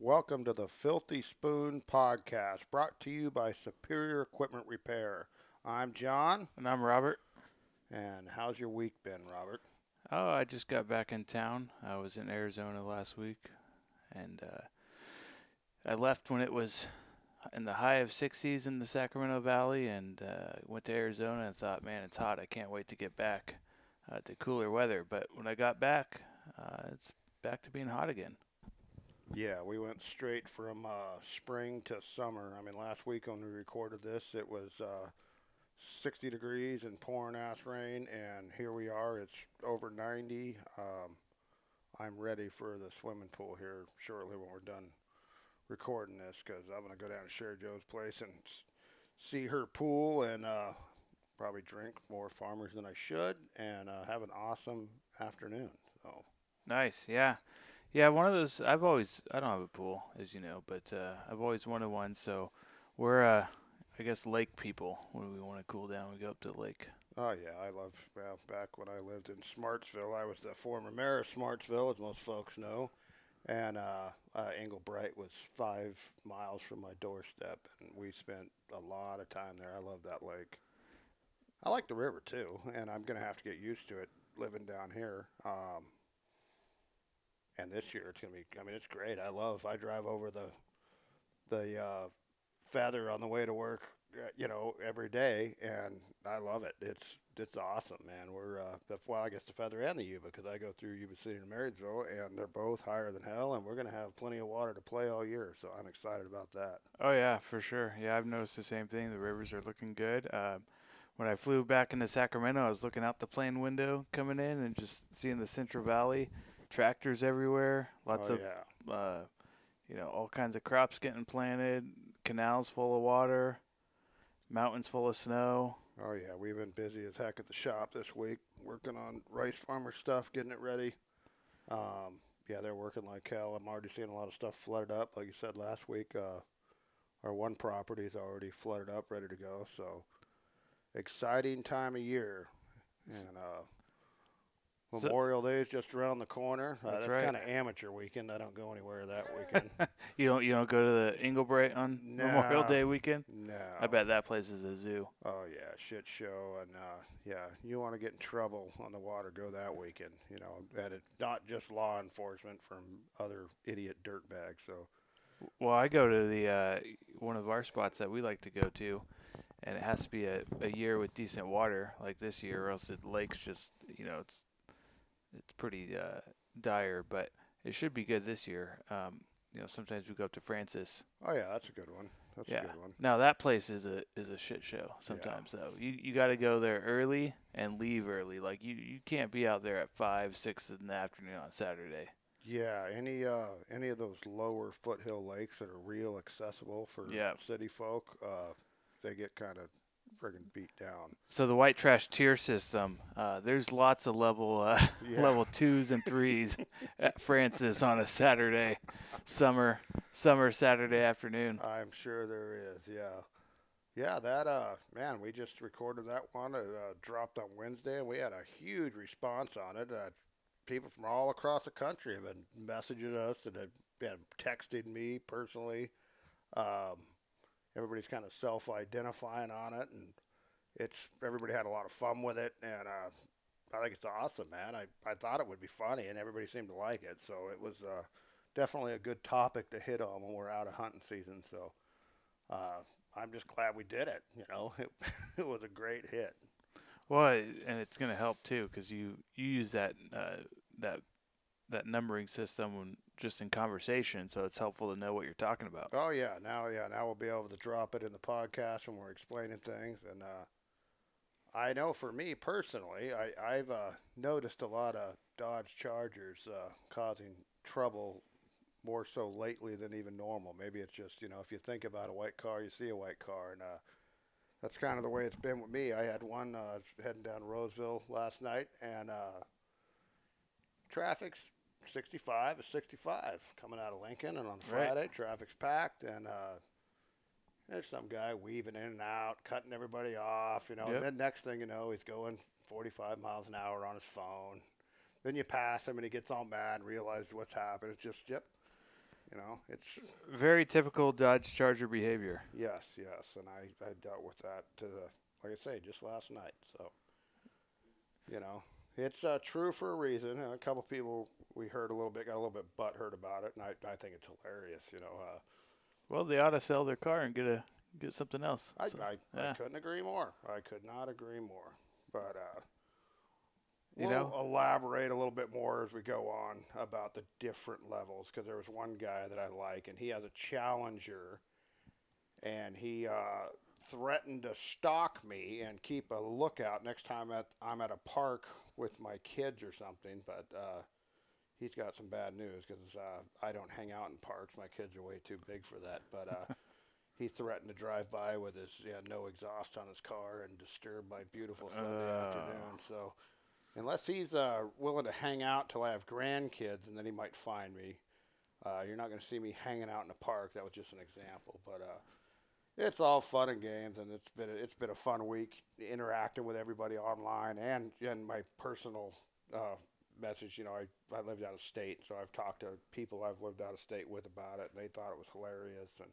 Welcome to the Filthy Spoon Podcast, brought to you by Superior Equipment Repair. I'm Jon, And I'm Robert. and how's your week been, Robert? Oh, I just got back in town. I was in Arizona last week, and uh, I left when it was in the high of 60s in the Sacramento Valley, and uh, went to Arizona and thought, man, it's hot. I can't wait to get back uh, to cooler weather. But when I got back, uh, it's back to being hot again. Yeah, we went straight from uh, spring to summer. I mean, last week when we recorded this, it was uh, 60 degrees and pouring ass rain, and here we are. It's over 90. Um, I'm ready for the swimming pool here shortly when we're done recording this because I'm going to go down to Sherry Joe's place and see her pool and uh, probably drink more farmers than I should and uh, have an awesome afternoon. So, Nice, yeah, yeah. One of those. I've always. I don't have a pool, as you know, but uh, I've always wanted one. So we're, uh, I guess, lake people. When we want to cool down, we go up to the lake. Oh yeah, I love. Well, back when I lived in Smartsville, I was the former mayor of Smartsville, as most folks know, and uh, uh, was five miles from my doorstep, and we spent a lot of time there. I love that lake. I like the river too, and I'm gonna have to get used to it living down here. Um, and this year it's gonna be. I mean, it's great. I love. I drive over the the uh, feather on the way to work uh, you know every day and i love it it's it's awesome man we're uh the well i guess the feather and the yuba because i go through yuba city and marysville and they're both higher than hell and we're to have plenty of water to play all year so i'm excited about that Oh yeah, for sure. Yeah, I've noticed the same thing. The rivers are looking good. Um, when I flew back into Sacramento, I was looking out the plane window coming in and just seeing the Central Valley, tractors everywhere, lots oh, of yeah. uh, you know all kinds of crops getting planted, canals full of water, mountains full of snow. oh yeah we've been busy as heck at the shop this week working on rice farmer stuff getting it ready. Um yeah they're working like hell. I'm already seeing a lot of stuff flooded up. Like you said last week uh our one property is already flooded up ready to go. So exciting time of year. And uh So- Memorial Day is just around the corner. Uh, That's that's right. kind of amateur weekend. I don't go anywhere that weekend. You don't you don't go to the Englebright on Memorial Day weekend? no. I bet that place is a zoo. Oh yeah, shit show, and uh, yeah, you want to get in trouble on the water, go that weekend. You know, and it's not just law enforcement from other idiot dirtbags. So Well, I go to the uh, one of our spots that we like to go to, and it has to be a, a year with decent water, like this year, or else the lake's just you know it's it's pretty uh, dire. But it should be good this year. Um, you know, sometimes we go up to Francis. oh yeah, that's a good one. That's yeah. a good one. Now that place is a is a shit show. Sometimes though, you you got to go there early and leave early. Like you you can't be out there at five six in the afternoon on Saturday. Yeah, any uh, any of those lower foothill lakes that are real accessible for Yeah. city folk, uh, they get kind of friggin' beat down. So the white trash tier system, uh, there's lots of level uh, Yeah. level twos and threes at Francis on a Saturday, summer summer Saturday afternoon. I'm sure there is. Yeah, yeah. That uh, man, we just recorded that one. It uh, dropped on Wednesday, and we had a huge response on it. Uh, people from all across the country have been messaging us and have been texting me personally. Um, everybody's kind of self-identifying on it, and it's everybody had a lot of fun with it, and uh, I think it's awesome, man. I, I thought it would be funny, and everybody seemed to like it, so it was uh, definitely a good topic to hit on when we're out of hunting season. So uh, I'm just glad we did it. You know, it, it was a great hit. Well, and it's gonna help too because you you use that uh, that that numbering system when just in conversation, so it's helpful to know what you're talking about. Oh yeah, now yeah, now we'll be able to drop it in the podcast when we're explaining things, and uh, I know for me personally, I I've uh, noticed a lot of Dodge Chargers uh, causing trouble more so lately than even normal. Maybe it's just you know if you think about a white car, you see a white car, and uh, that's kind of the way it's been with me. I had one uh, heading down Roseville last night, and uh, traffic's 65 is 65 coming out of Lincoln, and on Right. Friday traffic's packed, and uh, there's some guy weaving in and out, cutting everybody off, you know. Yep. And then next thing you know, he's going 45 miles an hour on his phone. Then you pass him, and he gets all mad and realizes what's happened. It's just, yep, You know, it's Very typical Dodge Charger behavior. yes, yes, and I I dealt with that to the like I say just last night. So, you know, it's uh, true for a reason. A couple people we heard a little bit got a little bit butthurt about it, and I I think it's hilarious. You know, uh, Well, they ought to sell their car and get a get something else. I, So, I, I couldn't agree more. I could not agree more. But uh, You we'll know? elaborate a little bit more as we go on about the different levels because there was one guy that I like, and he has a Challenger, and he uh, threatened to stalk me and keep a lookout next time at I'm at a park with my kids or something. But uh, he's got some bad news because uh, I don't hang out in parks. My kids are way too big for that. But uh, he threatened to drive by with his yeah, no exhaust on his car and disturb my beautiful Sunday afternoon. So unless he's uh, willing to hang out till I have grandkids, and then he might find me. Uh, you're not going to see me hanging out in a park. That was just an example, but uh, it's all fun and games, and it's been a, it's been a fun week interacting with everybody online and and my personal uh, message. You know, I I lived out of state, so I've talked to people I've lived out of state with about it, and they thought it was hilarious, and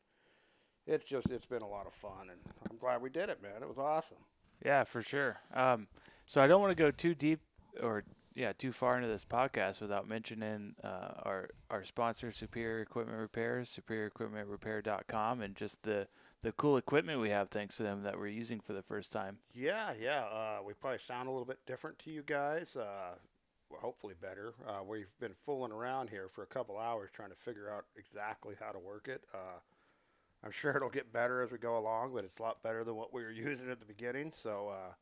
it's just it's been a lot of fun, and I'm glad we did it, man. It was awesome. Yeah, for sure. Um, so I don't want to go too deep or yeah too far into this podcast without mentioning uh, our our sponsor, Superior Equipment Repairs, SuperiorEquipmentRepair.com, and just the the cool equipment we have thanks to them that we're using for the first time. Yeah, yeah. Uh, we probably sound a little bit different to you guys. Uh, well, hopefully better. Uh, we've been fooling around here for a couple hours trying to figure out exactly how to work it. Uh, I'm sure it'll get better as we go along, but it's a lot better than what we were using at the beginning. So uh,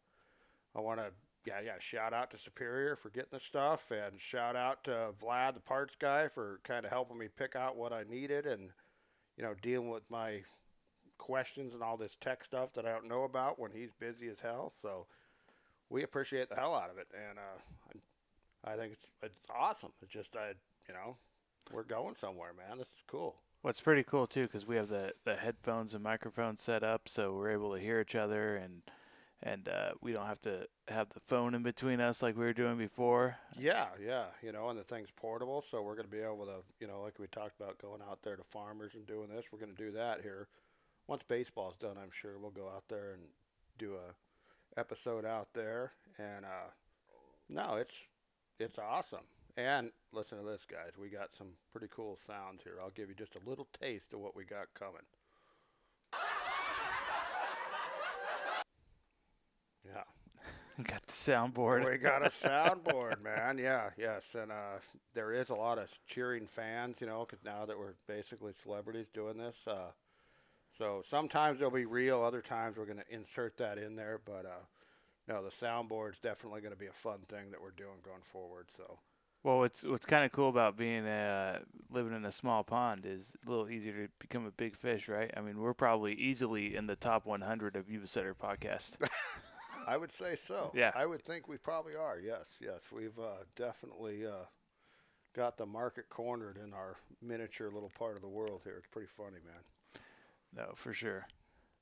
I want to, yeah, yeah, shout out to Superior for getting the stuff, and shout out to Vlad, the parts guy, for kind of helping me pick out what I needed and, you know, dealing with my questions and all this tech stuff that I don't know about when he's busy as hell. So we appreciate the hell out of it, and uh, I, think it's it's awesome. It's just I, you know, we're going somewhere, man. This is cool. What's pretty cool too, because we have the, the headphones and microphones set up, so we're able to hear each other, and and uh, we don't have to have the phone in between us like we were doing before. Yeah, yeah, you know, and the thing's portable, so we're going to be able to, you know, like we talked about going out there to farmers and doing this. We're going to do that here. Once baseball's done, I'm sure we'll go out there and do a episode out there. And uh, no, it's it's awesome. And listen to this, guys. We got some pretty cool sounds here. I'll give you just a little taste of what we got coming. Yeah. Got the soundboard. We got a soundboard, man. Yeah, yes, and uh, there is a lot of cheering fans, you know, because now that we're basically celebrities doing this. Uh, so sometimes they'll be real, other times we're going to insert that in there. But uh, no, the soundboard's definitely going to be a fun thing that we're doing going forward. So Well, what's what's kind of cool about being uh, living in a small pond is a little easier to become a big fish, right? I mean, we're probably easily in the top 100 of Yuba-Sutter podcast. I would say so. Yeah. I would think we probably are. Yes, yes, we've uh, definitely uh, got the market cornered in our miniature little part of the world here. It's pretty funny, man. no, for sure.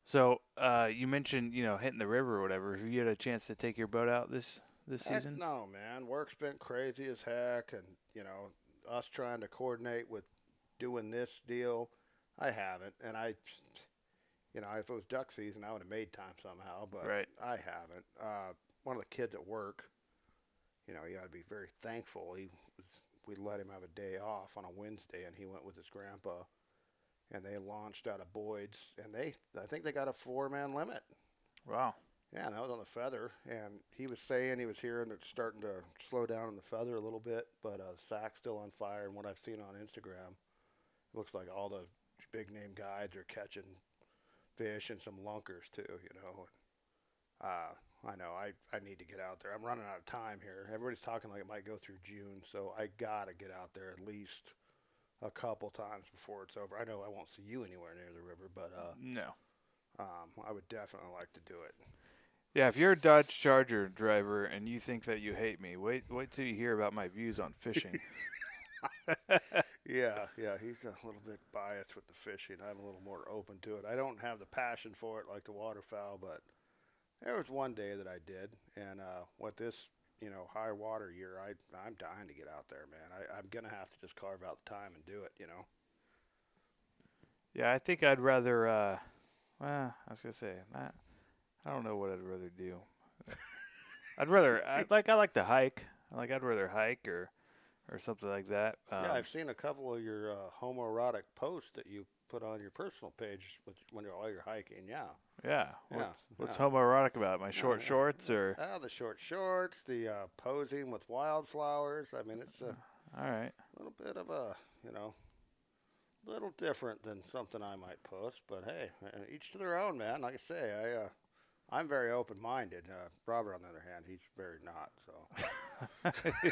So uh, you mentioned you know hitting the river or whatever. Have you had a chance to take your boat out this this Heck season? no, man. Work's been crazy as heck, and you know, us trying to coordinate with doing this deal, I haven't. And I, you know, if it was duck season, I would have made time somehow, but Right. I haven't. Uh, one of the kids at work, you know, you got to be very thankful. He was, we let him have a day off on a Wednesday, and he went with his grandpa, and they launched out of Boyd's, and they, I think they got a four-man limit. Wow. Yeah, and that was on the feather, and he was saying he was hearing it's starting to slow down on the feather a little bit, but uh, the Sac's still on fire. And what I've seen on Instagram, it looks like all the big name guides are catching fish and some lunkers too. You know, uh, I know I I need to get out there. I'm running out of time here. Everybody's talking like it might go through June, so I gotta get out there at least a couple times before it's over. I know I won't see you anywhere near the river, but uh, No. um, I would definitely like to do it. Yeah, if you're a Dodge Charger driver and you think that you hate me, wait wait till you hear about my views on fishing. Yeah, yeah, he's a little bit biased with the fishing. I'm a little more open to it. I don't have the passion for it like the waterfowl, but there was one day that I did, and uh, with this, you know, high water year, I I'm dying to get out there, man. I, I'm gonna have to just carve out the time and do it, you know. Yeah, I think I'd rather. Uh, well, I was gonna say, I, I don't know what I'd rather do. I'd rather, I, like, I like to hike. Like, I'd rather hike or, or something like that. Um, yeah, I've seen a couple of your uh, homoerotic posts that you put on your personal page with, when you're while you're hiking. Yeah. yeah. Yeah, What's, what's yeah. homoerotic about it? My short yeah. shorts or? Ah, the short shorts, the uh, posing with wildflowers. I mean, it's a All right. little bit of a, you know, little different than something I might post. But hey, uh, each to their own, man. Like I say, I, uh, I'm very open-minded. Uh, Robert, on the other hand, he's very not. So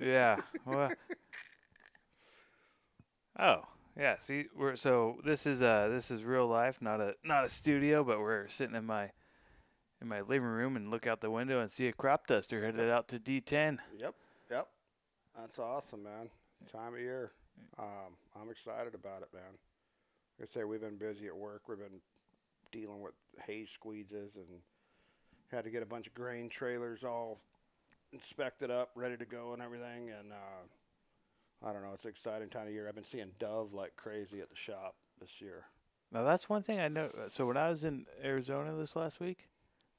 Yeah. Well. oh, yeah. See, we're so this is uh this is real life, not a not a studio, but we're sitting in my in my living room and look out the window and see a crop duster headed out to D10. Yep, yep. That's awesome, man. Time of year. Um, I'm excited about it, man. Like I say, we've been busy at work. We've been dealing with hay squeezes and had to get a bunch of grain trailers all inspected up, ready to go, and everything. And uh, I don't know, it's an exciting time of year. I've been seeing dove like crazy at the shop this year. Now that's one thing I know. So when I was in Arizona this last week,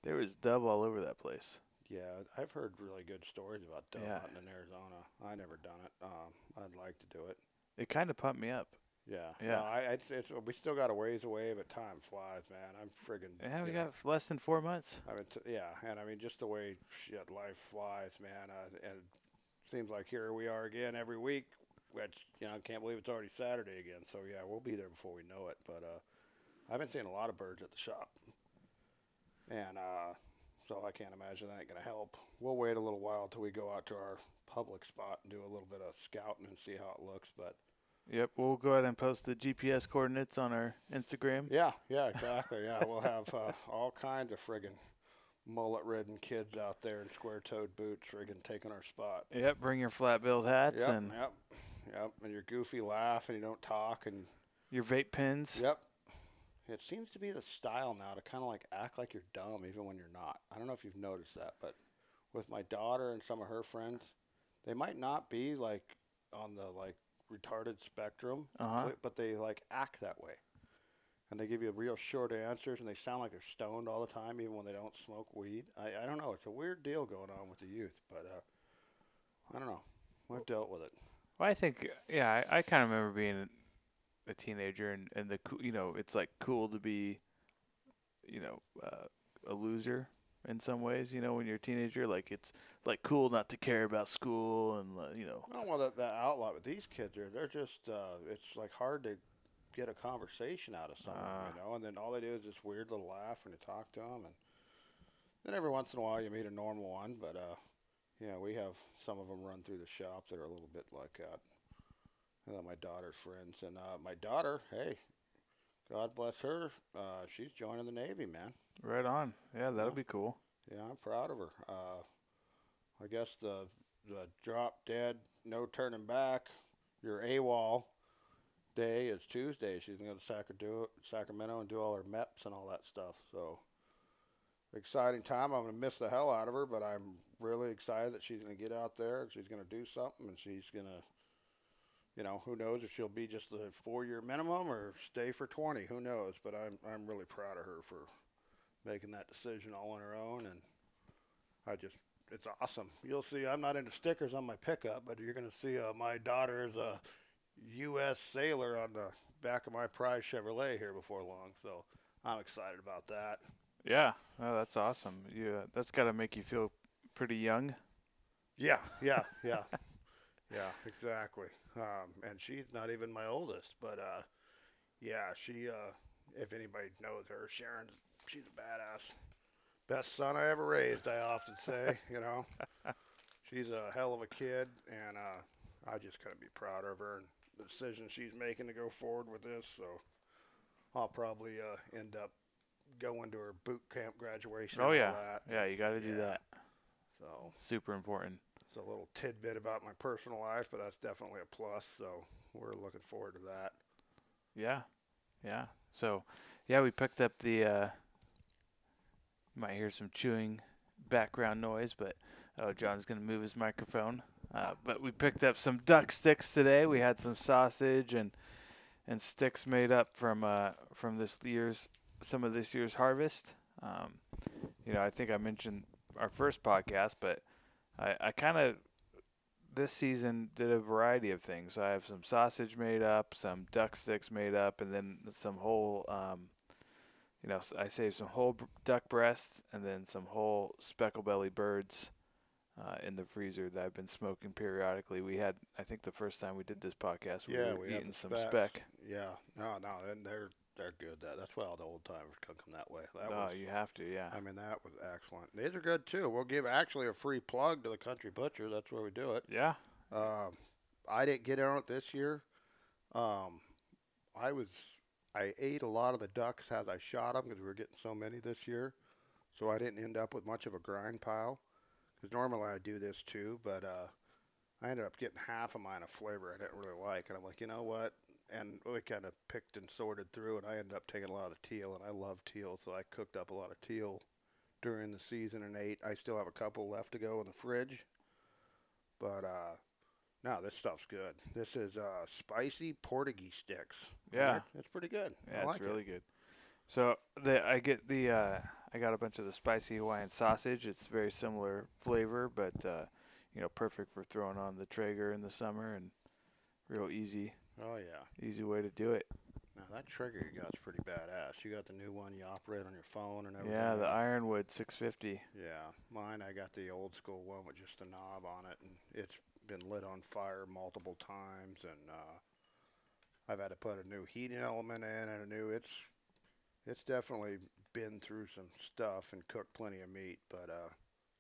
there was dove all over that place. Yeah, I've heard really good stories about dove Yeah. hunting in Arizona. I never done it. Um, I'd like to do it. It kind of pumped me up. Yeah, Yeah. No, I, it's, it's, we still got a ways away, but time flies, man. I'm friggin' Yeah, we know, got less than four months. I mean, t- yeah, and I mean, just the way shit life flies, man. Uh, and it seems like here we are again every week. Which you know, I can't believe it's already Saturday again. So yeah, we'll be there before we know it. But uh, I've been seeing a lot of birds at the shop, and uh, so I can't imagine that ain't gonna help. We'll wait a little while till we go out to our public spot and do a little bit of scouting and see how it looks. But Yep, we'll go ahead and post the GPS coordinates on our Instagram. Yeah, yeah, exactly. Yeah, we'll have uh, all kinds of friggin' mullet-ridden kids out there in square-toed boots, friggin' taking our spot. Yep, bring your flat-billed hats Yep, and yep, yep. And your goofy laugh, and you don't talk, and your vape pens. yep. It seems to be the style now to kind of like act like you're dumb even when you're not. I don't know if you've noticed that, but with my daughter and some of her friends, they might not be like on the like retarded spectrum, Uh-huh. but- they like act that way. And they give you real short answers, and they sound like they're stoned all the time, even when they don't smoke weed. I, I don't know. It's a weird deal going on with the youth, but uh, I don't know. I've dealt with it. Well, I think yeah, I, I kind of remember being a teenager and and the you know it's like cool to be, you know, uh, a loser in some ways. You know, when you're a teenager, like it's like cool not to care about school and uh, you know. Oh well, that, that outlet with these kids are they're just uh, it's like hard to get a conversation out of someone, Ah. you know. And then all they do is this weird little laugh when you talk to them, and then every once in a while you meet a normal one. But uh, yeah, we have some of them run through the shop that are a little bit like that. Uh, my daughter's friends, and uh, my daughter, hey, God bless her, uh, she's joining the Navy, man. Right on. Yeah, that'll Yeah. be cool. Yeah, I'm proud of her. Uh, I guess the the drop dead, no turning back. Your AWOL day is Tuesday. She's gonna go to Sacramento, Sacramento and do all her MEPS and all that stuff. So exciting time. I'm gonna miss the hell out of her, but I'm really excited that she's gonna get out there and she's gonna do something and she's gonna. You know, who knows if she'll be just the four-year minimum or stay for twenty? Who knows? But I'm I'm really proud of her for making that decision all on her own and I just it's awesome. You'll see I'm not into stickers on my pickup, but you're going to see uh, my daughter's a US sailor on the back of my prize Chevrolet here before long. So I'm excited about that. Yeah, oh, that's awesome. You uh, that's got to make you feel pretty young. Yeah, yeah, yeah. yeah, exactly. Um, and she's not even my oldest, but uh, yeah, she uh, if anybody knows her, Sharon, she's a badass. Best son I ever raised, I often say, you know. She's a hell of a kid, and uh, I just couldn't be prouder of her and the decision she's making to go forward with this. So I'll probably uh, end up going to her boot camp graduation. Oh yeah, yeah. You got to do Yeah. that. So Super important. A little tidbit about my personal life, but that's definitely a plus. So we're looking forward to that. Yeah, yeah. So, yeah, we picked up the. Uh, you might hear some chewing background noise, but oh, Jon's gonna move his microphone. Uh, but we picked up some duck sticks today. We had some sausage and and sticks made up from uh, from this year's some of this year's harvest. Um, you know, I think I mentioned our first podcast, but I, I kind of this season did a variety of things. I have some sausage made up, some duck sticks made up, and then some whole, um, you know, I saved some whole duck breasts and then some whole speckle belly birds uh, in the freezer that I've been smoking periodically. We had, I think, the first time we did this podcast, we yeah, were we eating some speck. Yeah, no, no, and they're they're good. That that's why all the old timers come come that way. That Oh, was, you have to, yeah. I mean, that was excellent. These are good too. We'll give actually a free plug to the Country Butcher. That's where we do it. yeah. Um, I didn't get on it this year. Um, I was I ate a lot of the ducks as I shot them because we were getting so many this year, so I didn't end up with much of a grind pile. Because normally I do this too, but uh, I ended up getting half of mine a flavor I didn't really like, and I'm like, you know what? And we kind of picked and sorted through, and I ended up taking a lot of the teal, and I love teal, so I cooked up a lot of teal during the season and ate. I still have a couple left to go in the fridge, but uh, no, this stuff's good. This is uh, spicy Portuguese sticks. Yeah. it's pretty good. Yeah, like it's really it. good. So the I get the uh, I got a bunch of the spicy Hawaiian sausage. It's very similar flavor, but uh, you know, perfect for throwing on the Traeger in the summer and real easy Oh yeah. easy way to do it. Now that Traeger you got's pretty badass. You got the new one you operate on your phone and everything. Yeah, the Ironwood 650. Yeah, mine I got the old school one with just a knob on it, and it's been lit on fire multiple times, and uh, I've had to put a new heating element in and a new. It's it's definitely been through some stuff and cooked plenty of meat, but uh,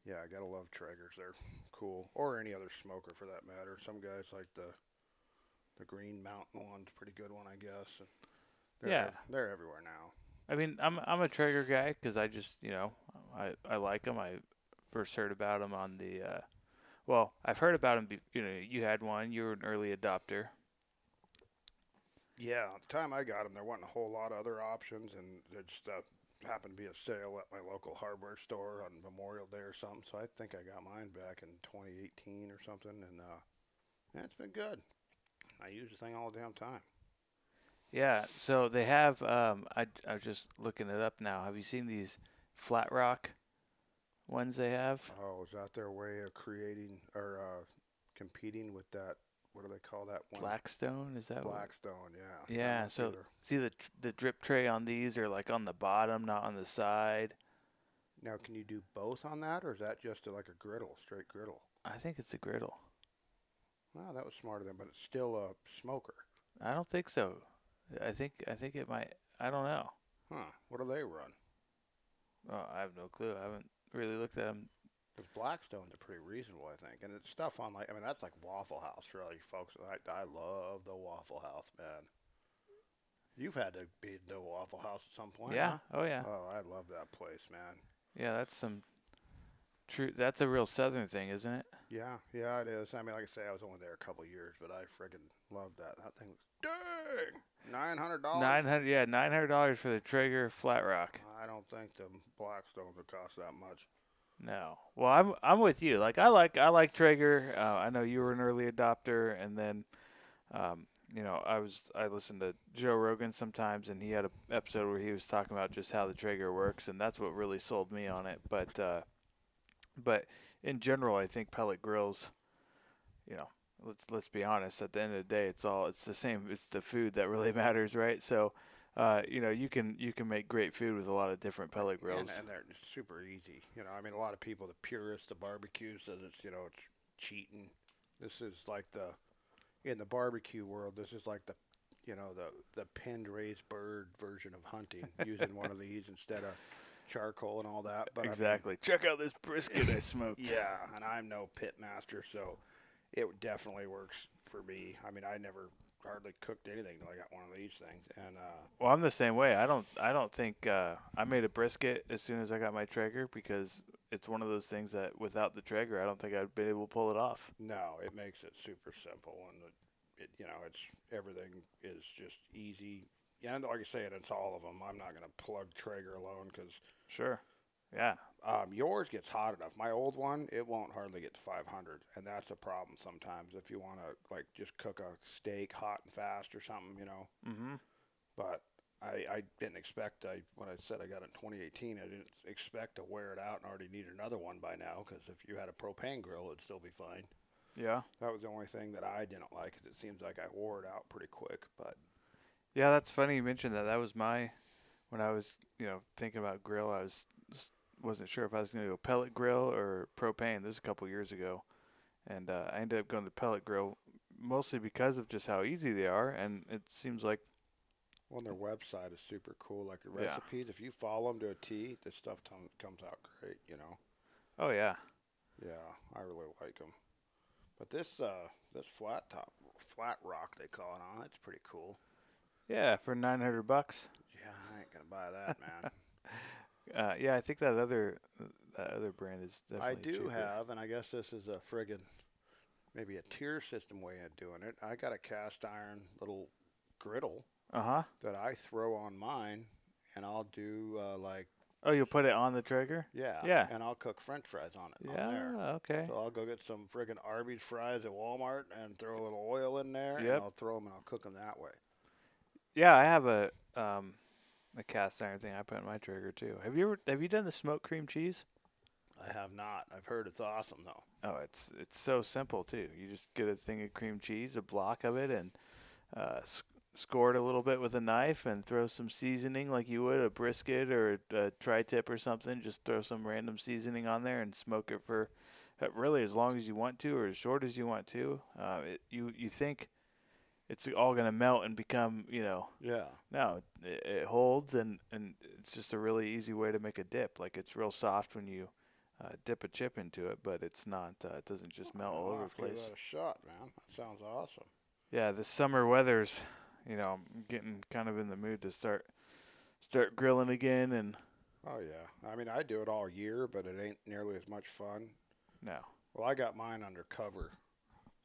yeah, I gotta love Traegers. They're cool, or any other smoker for that matter. Some guys like the the Green Mountain one's a pretty good one, I guess. And they're Yeah. they're everywhere now. I mean, I'm I'm a Traeger guy because I just you know I I like them. I first heard about them on the uh, well, I've heard about them. Be- you know, you had one. You were an early adopter. Yeah, at the time I got them, there wasn't a whole lot of other options, and there just uh, happened to be a sale at my local hardware store on Memorial Day or something. So I think I got mine back in 2018 or something, and uh, yeah, it's been good. I use the thing all the damn time. Yeah, so they have. Um, I I was just looking it up now. Have you seen these flat rock ones they have? Oh, is that their way of creating or uh, competing with that? What do they call that one? Blackstone is that? what- Blackstone, yeah. Yeah, so- either- See the tr- the drip tray on these are like on the bottom, not on the side. now, can you do both on that, or is that just a, like a griddle, straight griddle? I think it's a griddle. Well, that was smarter than, but it's still a smoker. I don't think so. I think I think it might. I don't know. Huh? What do they run? Oh, I have no clue. I haven't really looked at them. Because Blackstone's are pretty reasonable, I think, and it's stuff on like I mean that's like Waffle House for all you folks. I I love the Waffle House, man. You've had to be to Waffle House at some point. yeah. huh? Oh yeah. Oh, I love that place, man. Yeah. That's some. True. That's a real southern thing, isn't it? Yeah, yeah, it is. I mean, like I say, I was only there a couple years, but I friggin' love that. That thing was dang nine hundred dollars. Nine hundred. Yeah, nine hundred dollars for the Traeger Flat Rock. I don't think the Blackstones would cost that much. No. Well, I'm I'm with you. Like I like I like Traeger. Uh, I know you were an early adopter, and then, um, you know, I was I listened to Joe Rogan sometimes, and he had an episode where he was talking about just how the Traeger works, and that's what really sold me on it. But, uh, but in general, I think pellet grills, you know, let's let's be honest. At the end of the day, it's all it's the same. It's the food that really matters, right? So. Uh, you know, you can you can make great food with a lot of different pellet And, grills. and they're super easy. You know, I mean, a lot of people, the purists, the barbecue says it's you know it's cheating. This is like the in the barbecue world. This is like the you know the the pinned raised bird version of hunting, using one of these instead of charcoal and all that. But I mean, exactly. Check out this brisket I smoked. yeah, and I'm no pit master, so it definitely works for me. I mean, I never hardly cooked anything until I got one of these things, and uh, Well, I'm the same way. I don't. I don't think uh, I made a brisket as soon as I got my Traeger because it's one of those things that without the Traeger, I don't think I'd be able to pull it off. No, it makes it super simple, and it, it you know, it's everything is just easy. Yeah, and like I say, it's all of them. I'm not gonna plug Traeger alone because Sure. Yeah. Um, yours gets hot enough. My old one, it won't hardly get to 500, and that's a problem sometimes if you want to like just cook a steak hot and fast or something, you know. Mm-hmm. But I, I didn't expect I when I said I got it in 2018, I didn't expect to wear it out and already need another one by now. Because if you had a propane grill, it'd still be fine. Yeah. That was the only thing that I didn't like, because it seems like I wore it out pretty quick. But Yeah, that's funny you mentioned that. That was my when I was, you know, thinking about grill, I was wasn't sure if I was going to go pellet grill or propane. This is a couple years ago. And uh, I ended up going to the pellet grill mostly because of just how easy they are and it seems like well, their website is super cool. Like the Yeah. recipes, if you follow them to a T, the stuff tom- comes out great. You know. oh yeah. Yeah, I really like them. But this uh this flat top flat rock they call it on, it's pretty cool. Yeah, for 900 bucks. Yeah, I ain't gonna buy that, man. Uh, yeah, I think that other that other brand is definitely I do cheaper. have, and I guess this is a friggin' maybe a tier system way of doing it. I got a cast iron little griddle Uh-huh. that I throw on mine, and I'll do uh, like Oh, you'll put it on the Traeger? yeah, Yeah. and I'll cook French fries on it. Yeah, on okay. So I'll go get some friggin' Arby's fries at Walmart and throw a little oil in there, and I'll throw them and I'll cook them that way. Yeah, I have a um a cast iron thing I put in my Traeger too. Have you ever have you done the smoked cream cheese? I have not. I've heard it's awesome though. Oh, it's it's so simple too. You just get a thing of cream cheese, a block of it, and uh, s- score it a little bit with a knife, and throw some seasoning like you would a brisket or a, a tri-tip or something. Just throw some random seasoning on there and smoke it for uh, really as long as you want to, or as short as you want to. Uh, it, you you think it's all gonna melt and become you know Yeah. no, it, it holds and and it's just a really easy way to make a dip. Like it's real soft when you uh, dip a chip into it, but it's not. Uh, it doesn't just melt all over the to give place. that a shot, man. That sounds awesome. Yeah, the summer weather's, you know, I'm getting kind of in the mood to start start grilling again, and Oh yeah. I mean, I do it all year, but it ain't nearly as much fun. no, Well, I got mine under cover,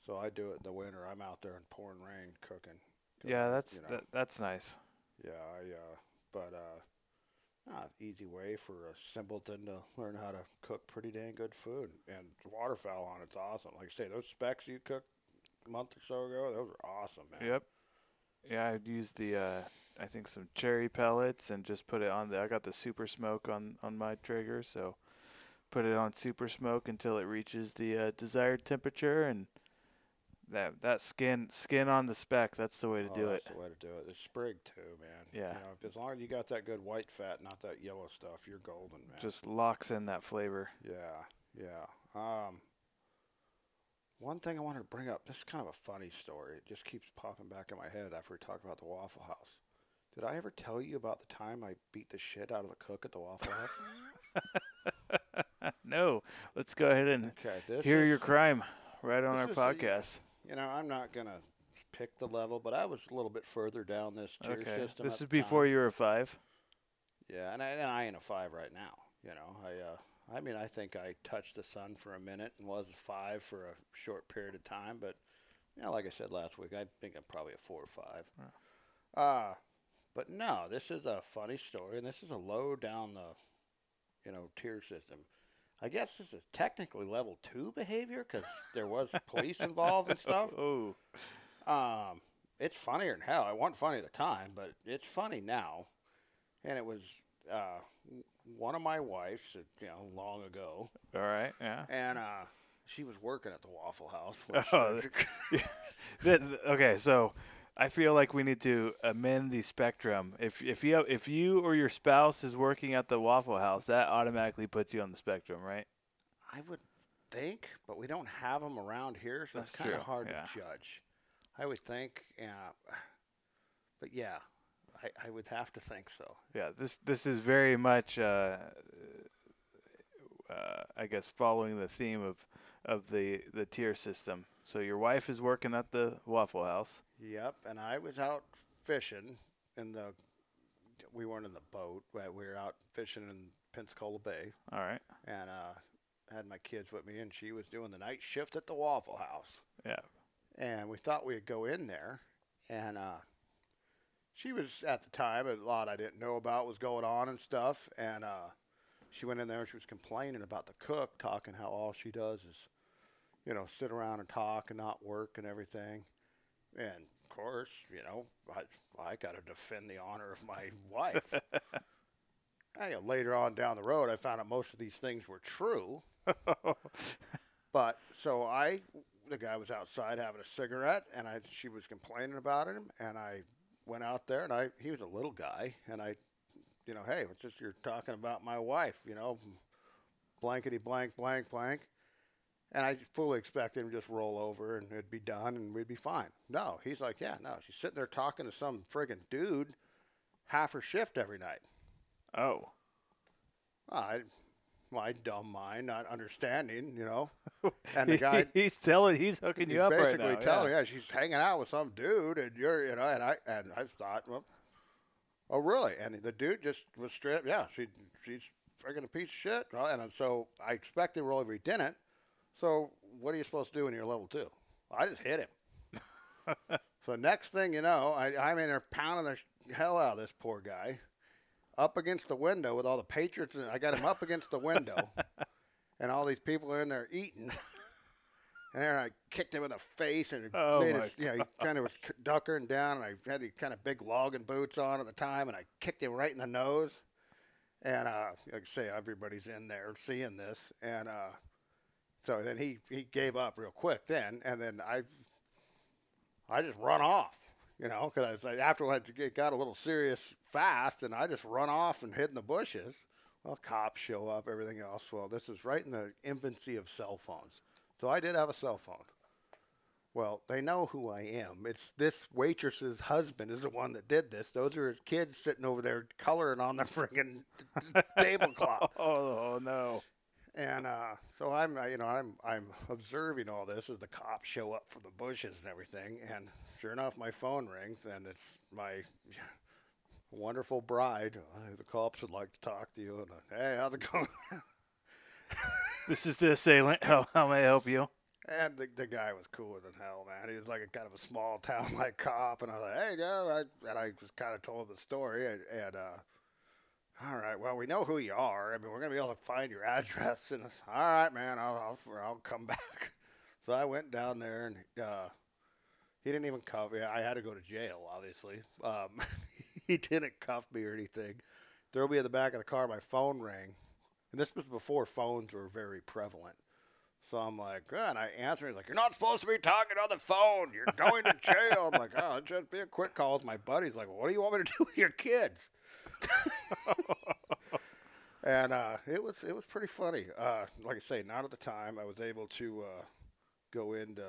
so I do it in the winter. I'm out there in pouring rain cooking. yeah, that's you know, that, that's nice. Yeah, I uh, but uh, not easy way for a simpleton to learn how to cook pretty dang good food. And waterfowl on it's awesome. Like I say, those specs you cooked a month or so ago, those are awesome, man. Yep. Yeah, I'd use the uh, I think some cherry pellets and just put it on the. I got the super smoke on on my Traeger, so put it on super smoke until it reaches the uh, desired temperature, and that that skin skin on the spec. That's the way to Oh, do it. that's the way to do it. It's sprig too, man. Yeah. You know, if, as long as you got that good white fat, not that yellow stuff, you're golden, man. Just locks in that flavor. Yeah, yeah. Um, one thing I wanted to bring up, this is kind of a funny story. It just keeps popping back in my head after we talked about the Waffle House. Did I ever tell you about the time I beat the shit out of the cook at the Waffle House? no, let's go ahead and okay, hear is, your crime right on our this is a- podcast. You know, I'm not gonna pick the level, but I was a little bit further down this tier Okay, system. this is before time. you were a five. Yeah, and I, and I ain't a five right now. You know, I uh, I mean, I think I touched the sun for a minute and was a five for a short period of time, but you know, like I said last week, I think I'm probably a four or five. Uh but no, this is a funny story, and this is a low down the, you know, tier system. I guess this is technically level two behavior because there was police involved and stuff. Oh, Um, it's funnier than hell. It wasn't funny at the time, but it's funny now. And it was uh, one of my wives, uh, you know, long ago, all right, yeah. and uh, she was working at the Waffle House. which- Oh, okay, so I feel like we need to amend the spectrum. If if you if you or your spouse is working at the Waffle House, that automatically puts you on the spectrum, right? I would think, but we don't have them around here, so That's it's kind of hard yeah. to judge. I would think, yeah, but yeah, I, I would have to think so. Yeah, this this is very much, uh, uh, I guess, following the theme of of the the tier system. So your wife is working at the Waffle House. Yep, and I was out fishing in the. We weren't in the boat, but we were out fishing in Pensacola Bay, All right. and uh, had my kids with me, and she was doing the night shift at the Waffle House, Yeah. and we thought we'd go in there, and uh, she was at the time a lot I didn't know about was going on and stuff, and uh, she went in there and she was complaining about the cook, talking how all she does is, you know, sit around and talk and not work and everything. And of course, you know, I I got to defend the honor of my wife. Know, later on down the road, I found out most of these things were true. but so I, the guy was outside having a cigarette, and I she was complaining about him, and I went out there, and I he was a little guy, and I, you know, hey, it's just you're talking about my wife, you know, blankety blank blank blank. And I fully expected him to just roll over and it'd be done and we'd be fine. No, he's like, yeah, no, she's sitting there talking to some friggin' dude half her shift every night. Oh. I, my dumb mind, not understanding, you know. And the guy, he's telling, he's hooking he's you up right basically now. telling, yeah. yeah. she's hanging out with some dude, and you're, you know, and I, and I thought, well, oh really? And the dude just was straight, up, yeah, she, she's friggin' a piece of shit. And so I expected to roll over, he didn't. So what are you supposed to do when you're level two? I just hit him. so next thing you know, I, I'm in there pounding the hell out of this poor guy up against the window with all the Patriots. And I got him up against the window, and all these people are in there eating. And I kicked him in the face, and Oh, made his, you know, he kind of was duckering down, and I had these kind of big logging boots on at the time, and I kicked him right in the nose. And uh, like I say, everybody's in there seeing this, and uh, so then he, he gave up real quick then, and then I I just run off, you know, because like, after it got a little serious fast, and I just run off and hid in the bushes. Well, cops show up, everything else. Well, this is right in the infancy of cell phones. So I did have a cell phone. Well, they know who I am. It's this waitress's husband is the one that did this. Those are his kids sitting over there coloring on the friggin' tablecloth. Oh, oh, no. And uh, so I'm, uh, you know, I'm I'm observing all this as the cops show up from the bushes and everything. And sure enough, my phone rings, and it's my wonderful bride. Uh, the cops would like to talk to you. And uh, hey, how's it going? This is the assailant. How, how may I help you? and the, the guy was cooler than hell, man. He was like a kind of a small town like cop, and I was like, hey, yeah, I, and I just kind of told him the story, and, and uh, all right, well, we know who you are. I mean, we're gonna be able to find your address, and all right, man, I'll, I'll I'll come back. So I went down there, and uh, he didn't even cuff me. I had to go to jail, obviously. Um, he didn't cuff me or anything. Throw me in the back of the car. My phone rang, and this was before phones were very prevalent. So I'm like, "Good." and I answer. He's like, "You're not supposed to be talking on the phone. You're going to jail." I'm like, "Oh, just be a quick call." with My buddy's like, well, "What do you want me to do with your kids?" and uh, it was it was pretty funny. Uh, like I say, not at the time. I was able to uh, go into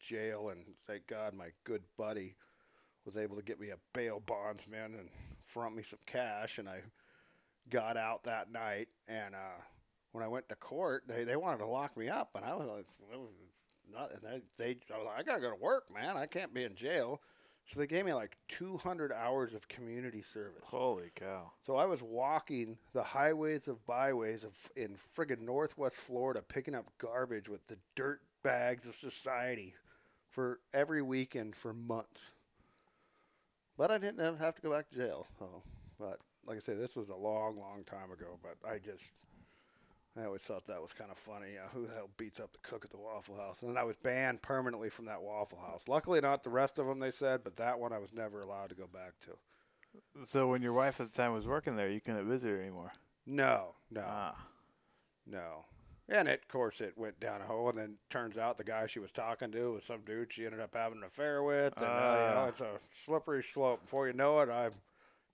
jail, and thank God my good buddy was able to get me a bail bondsman and front me some cash, and I got out that night. And uh, when I went to court, they, they wanted to lock me up, and I was like, not, they, they I was like, I gotta go to work, man. I can't be in jail. So they gave me like 200 hours of community service. Holy cow. So I was walking the highways of byways of in friggin' Northwest Florida, picking up garbage with the dirt bags of society for every weekend for months. But I didn't have- to go back to jail. So, but like I say, this was a long, long time ago. But I just, I always thought that was kind of funny. Uh, who the hell beats up the cook at the Waffle House? And then I was banned permanently from that Waffle House. Luckily, not the rest of them. They said, but that one I was never allowed to go back to. So when your wife at the time was working there, you couldn't visit her anymore. No, no. Ah. No. And it, of course, it went down a hole, and then turns out the guy she was talking to was some dude she ended up having an affair with, and uh, you know, Ah. it's a slippery slope. Before you know it, I'm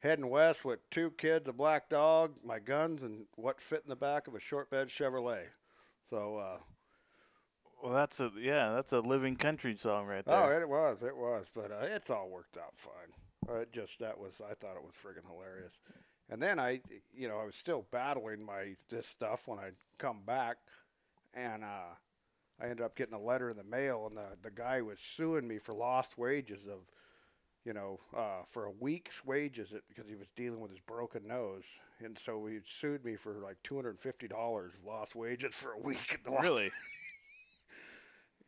heading west with two kids, a black dog, my guns, and what fit in the back of a short bed Chevrolet. So, uh, Well, that's a yeah, that's a living country song right there. oh, it was, it was, but uh, it's all worked out fine. Uh, it just that was, I thought it was friggin' hilarious. And then I, you know, I was still battling my this stuff when I come back, and uh, I ended up getting a letter in the mail, and the the guy was suing me for lost wages of, you know, uh, for a week's wages it, because he was dealing with his broken nose, and so he sued me for like two hundred and fifty dollars lost wages for a week. At the Really?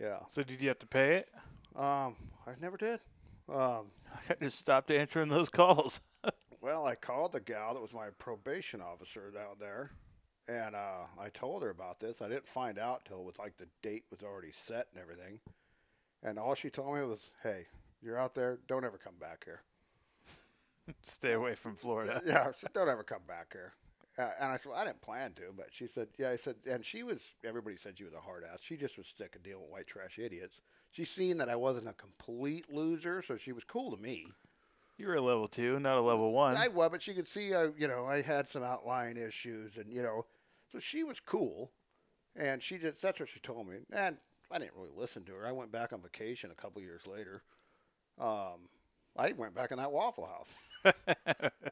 Yeah. so did you have to pay it? Um, I never did. Um, I just stopped answering those calls. Well, I called the gal that was my probation officer down there, And uh, I told her about this. I didn't find out till it was like the date was already set and everything. And all she told me was, "Hey, you're out there. Don't ever come back here." Stay away from Florida. yeah, said, don't ever come back here. Uh, and I said, well, I didn't plan to, but she said, yeah, I said, and she was, everybody said she was a hard ass. She just was sick of dealing with white trash idiots. She seen that I wasn't a complete loser, so she was cool to me. You were a level two, not a level one. I was, but she could see, uh, you know, I had some outlying issues, and, you know, so she was cool. And she just, that's what she told me. And I didn't really listen to her. I went back on vacation a couple years later. Um, I went back in that Waffle House.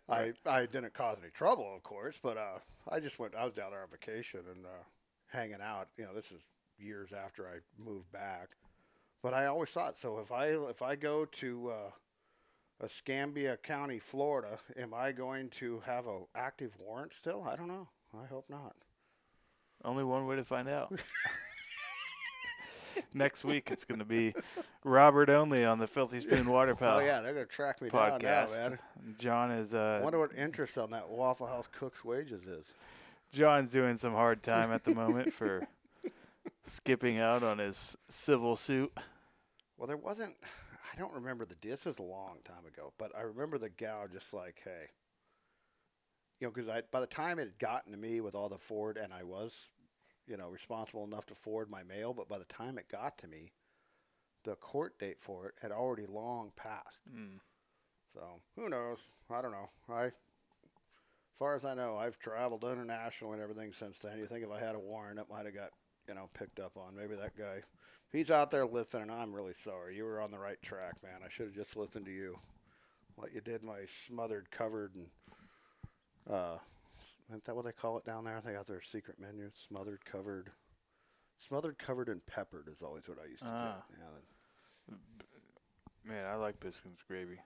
I I didn't cause any trouble, of course, but uh, I just went. I was down there on vacation and uh, hanging out. You know, this is years after I moved back, but I always thought so. If I if I go to uh, Escambia County, Florida, am I going to have a active warrant still? I don't know. I hope not. Only one way to find out. Next week it's going to be Robert only on the Filthy Spoon Waterfowl oh yeah, they're gonna track me podcast. down now, man. Jon is I uh, wonder what interest on that Waffle House cook's wages is. Jon's doing some hard time at the moment for skipping out on his civil suit. Well, there wasn't. I don't remember the. This was a long time ago, but I remember the gal just like, hey, you know, because I by the time it had gotten to me with all the Ford, and I was, you know, responsible enough to forward my mail, but by the time it got to me, the court date for it had already long passed. Mm. So who knows? I don't know. I, as far as I know, I've traveled international and everything since then. You think if I had a warrant, it might have got you know picked up on. Maybe that guy, he's out there listening. I'm really sorry. You were on the right track, man. I should have just listened to you. What you did, my smothered, covered, and uh, isn't that what they call it down there? They got their secret menu: smothered, covered, smothered, covered, and peppered is always what I used to Ah. get. Yeah, Man, I like biscuits gravy.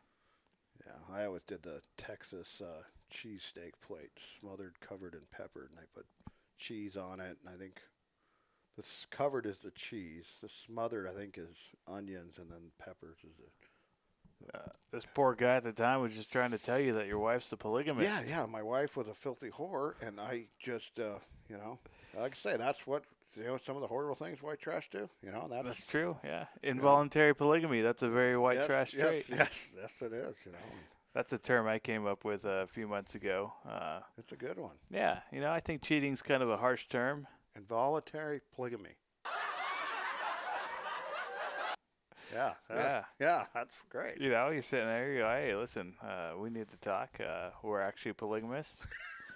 Yeah, I always did the Texas uh, cheesesteak plate, smothered, covered, and peppered, and I put cheese on it. And I think the covered is the cheese. The smothered, I think, is onions, and then peppers is the. Uh, this poor guy at the time was just trying to tell you that your wife's a Yeah, polygamist. yeah. Yeah. My wife was a filthy whore, and I just, uh, you know, like I say, that's what you know. Some of the horrible things white trash do. You know, that's, That's true. Yeah, involuntary polygamy. That's a very white yes, trash yes, trait. Yes, yes, it is. You know, That's a term I came up with a few months ago. Uh, it's a good one. yeah, you know, I think cheating's kind of a harsh term. Involuntary polygamy. Yeah, Yeah. yeah, that's great. You know, you're sitting there, you go, hey, listen, uh, we need to talk. Uh, we're actually polygamists.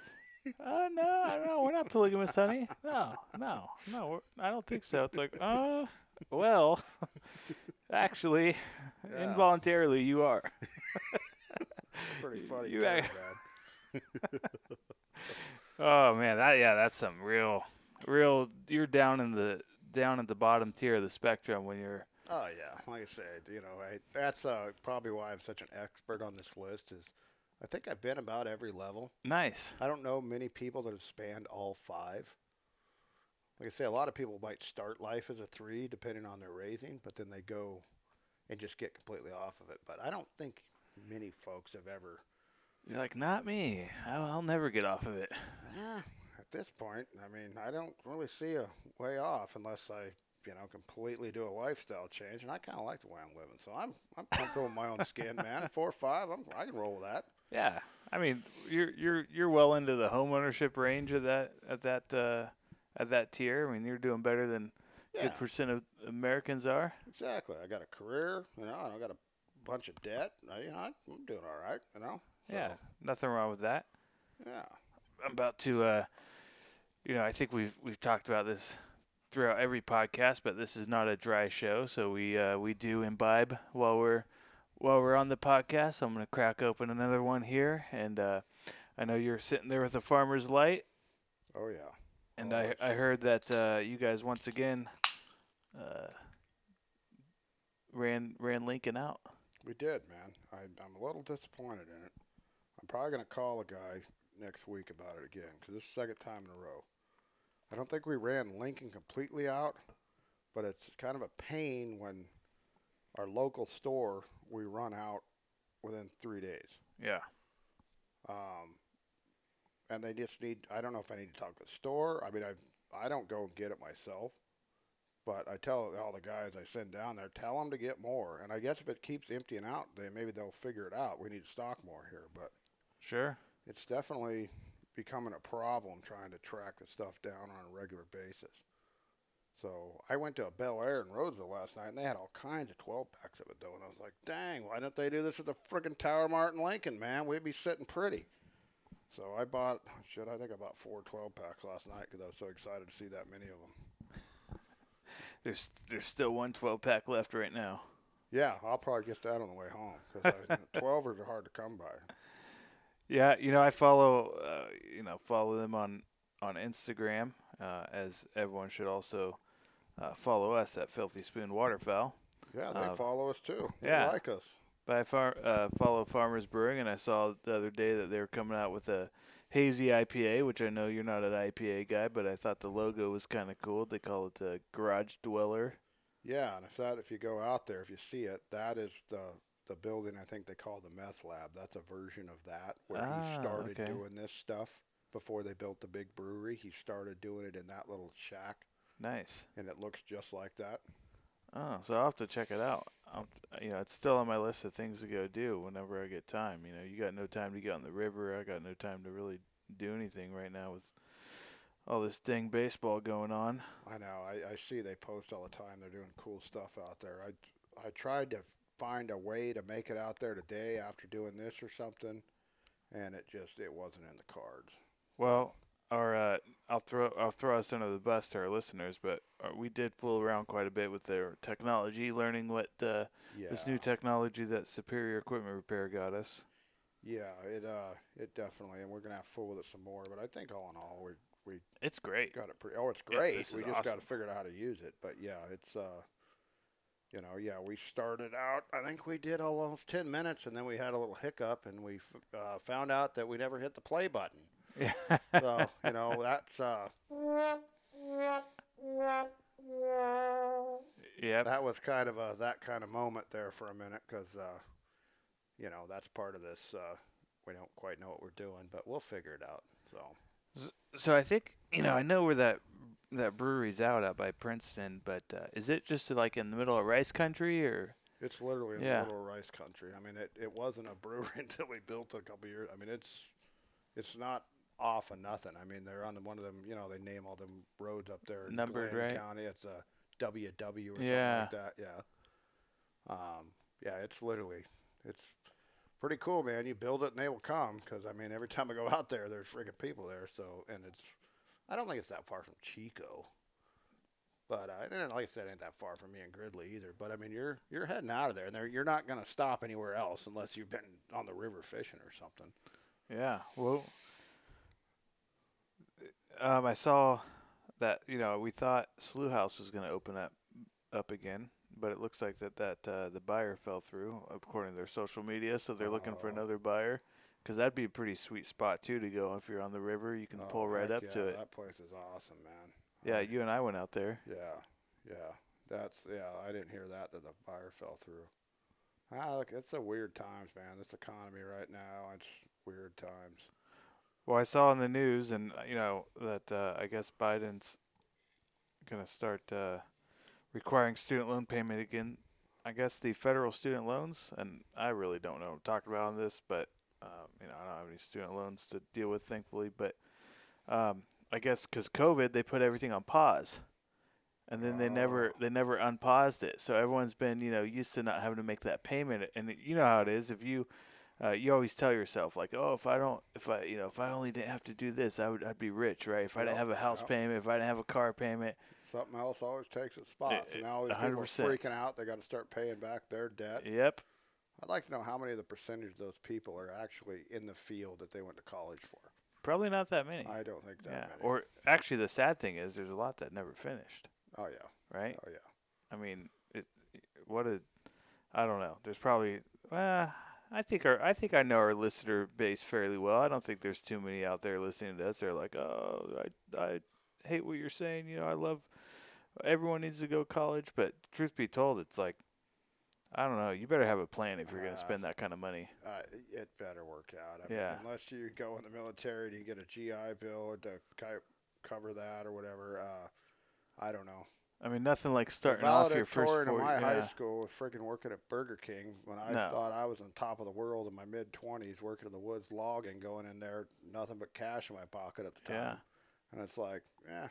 uh, no, I don't know. We're not polygamists, honey. No, no, no. We're, I don't think so. It's like, uh, well, actually, Yeah. involuntarily, you are. Pretty funny. You act- man. Oh man, that yeah, that's some real, real. You're down in the down at the bottom tier of the spectrum when you're. Oh yeah, like I said, you know, I, that's uh, probably why I'm such an expert on this list. Is I think I've been about every level. Nice. I don't know many people that have spanned all five. Like I say, a lot of people might start life as a three, depending on their raising, but then they go and just get completely off of it. But I don't think many folks have ever. You're like, not me. I'll, I'll never get off of it. Eh, at this point, I mean, I don't really see a way off unless I, you know, completely do a lifestyle change. And I kind of like the way I'm living, so I'm I'm comfortable with my own skin, man. Four or five, I'm I can roll with that. Yeah, I mean, you're you're you're well into the home ownership range of that at that uh, at that tier. I mean, you're doing better than Yeah, good percent of Americans are. exactly. I got a career, you know, and I got a bunch of debt. I, you know, I'm doing all right, you know. So, Yeah, nothing wrong with that. Yeah. I'm about to, uh, you know, I think we've we've talked about this throughout every podcast, but this is not a dry show, so we uh, we do imbibe while we're while we're on the podcast. So I'm gonna crack open another one here, and uh, I know you're sitting there with a farmer's light, Oh yeah. and Oh, I I heard that uh, you guys once again uh, ran ran Lincoln out. We did, man. I, I'm a little disappointed in it. I'm probably going to call a guy next week about it again because this is the second time in a row. I don't think we ran Lincoln completely out, but it's kind of a pain when our local store we run out within three days. Yeah, Um, and they just need. I don't know if I need to talk to the store. I mean, I I don't go and get it myself, but I tell all the guys I send down there, tell them to get more. And I guess if it keeps emptying out, then maybe they'll figure it out. We need to stock more here, but Sure. it's definitely becoming a problem trying to track the stuff down on a regular basis. So I went to a Bel Air in Roseville last night, and they had all kinds of 12 packs of it though, and I was like, "Dang, why don't they do this at the friggin' Tower Mart in Lincoln, man? We'd be sitting pretty." So I bought, shit, I think I bought four 12 packs last night because I was so excited to see that many of them. There's there's still one 12 pack left right now. Yeah, I'll probably get that on the way home because 12ers are hard to come by. Yeah, you know, I follow, uh, you know, follow them on on Instagram, uh, as everyone should also uh, follow us at Filthy Spoon Waterfowl. Yeah, they Uh, follow us too. They yeah. like us. But I far, uh, follow Farmers Brewing, and I saw the other day that they were coming out with a hazy IPA, which I know you're not an IPA guy, but I thought the logo was kind of cool. They call it the Garage Dweller. Yeah, and if that if you go out there, if you see it, that is the the building I think they call the meth lab. That's a version of that where Ah, he started okay. doing this stuff before they built the big brewery. He started doing it in that little shack, Nice. and it looks just like that. Oh, so I'll have to check it out. i you know, it's still on my list of things to go do whenever I get time. You know, you got no time to get on the river. I got no time to really do anything right now with all this dang baseball going on. I know. I, I see they post all the time. They're doing cool stuff out there. I I tried to find a way to make it out there today after doing this or something, and it just it wasn't in the cards. Well, our uh, I'll throw I'll throw us under the bus to our listeners, but uh, we did fool around quite a bit with their technology, learning what uh, Yeah. this new technology that Superior Equipment Repair got us. Yeah, it uh, it definitely, and we're gonna have to fool with it some more. But I think all in all, we we It's great. got it pretty. Oh, it's great. we just got to figure out how to use it. But yeah, it's uh, you know, yeah, we started out. I think we did almost ten minutes, and then we had a little hiccup, and we f- uh, found out that we never hit the play button. Yeah. So you know, that's uh, yep. that was kind of a that kind of moment there for a minute because uh, you know that's part of this. Uh, we don't quite know what we're doing, but we'll figure it out. So. So I think you know I know where that that brewery's out out by Princeton, but uh, is it just like in the middle of rice country or? It's literally in Yeah. the middle of rice country. I mean, it, it wasn't a brewery until we built a couple years. I mean, it's it's not off of nothing. I mean, they're on the, one of them. You know, they name all them roads up there in Numbered, right? County. It's a WW or Yeah. something like that. Yeah. Um. Yeah. It's literally it's pretty cool, man. You build it and they will come because I mean, every time I go out there, there's freaking people there. So and it's I don't think it's that far from Chico. But uh, and like I said, it ain't that far from me and Gridley either. But I mean, you're you're heading out of there, and there, you're not gonna stop anywhere else unless you've been on the river fishing or something. Yeah. Well, um, I saw that you know we thought Slough House was going to open up up again, but it looks like that that uh, the buyer fell through according to their social media. So they're looking for Oh. another buyer because that'd be a pretty sweet spot too to go if you're on the river. You can pull Oh, right up yeah, to it. That place is awesome, man. Yeah, Uh, you and I went out there. yeah, yeah. That's yeah. I didn't hear that that the fire fell through. Ah, look, it's a weird times, man. This economy right now, it's weird times. Well, I saw in the news, and uh, you know that uh, I guess Biden's gonna start uh, requiring student loan payment again. I guess the federal student loans, and I really don't know what I'm talking about on this, but um, you know I don't have any student loans to deal with, thankfully. But um, I guess because COVID, they put everything on pause, and then they never Oh. they never unpaused it. So everyone's been you know used to not having to make that payment, and you know how it is if you uh, you always tell yourself like, oh, if I don't, if I, you know, if I only didn't have to do this, I would, I'd be rich, right? If I didn't have a house yep. payment, if I didn't have a car payment, Something else always takes its spot. And now all these people are freaking out. They got to start paying back their debt. yep, I'd like to know how many of the percentage of those people are actually in the field that they went to college for. probably not that many. I don't think that yeah, many. or actually, the sad thing is, there's a lot that never finished, oh yeah, right? oh yeah. I mean, it, what a, I don't know. There's probably, uh, I think our, I think I know our listener base fairly well. I don't think there's too many out there listening to us. They're like, oh, I, I hate what you're saying. You know, I love, everyone needs to go to college. But truth be told, it's like, I don't know. You better have a plan if you're going Uh, to spend that kind of money. Uh, it better work out. I Yeah. Mean, unless you go in the military and you get a GI Bill to cover that or whatever. Uh, I don't know. I mean, nothing like starting off your first four. of my high school was freaking working at Burger King when I No. thought I was on top of the world in my mid twenties, working in the woods logging, going in there, nothing but cash in my pocket at the time. Yeah. And it's like, yeah,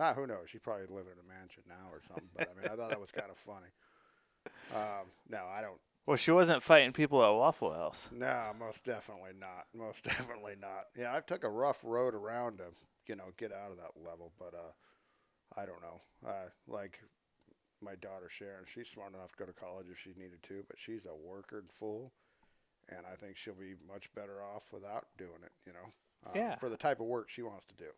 ah, who knows? She's probably living in a mansion now or something. But I mean, I thought that was kind of funny. Um, no, I don't. Well, she wasn't fighting people at Waffle House. No, most definitely not. Most definitely not. Yeah, I've took a rough road around to, you know, get out of that level, but uh, I don't know. Uh, like my daughter Sharon, she's smart enough to go to college if she needed to, but she's a worker and full, and I think she'll be much better off without doing it. You know, um, Yeah. for the type of work she wants to do.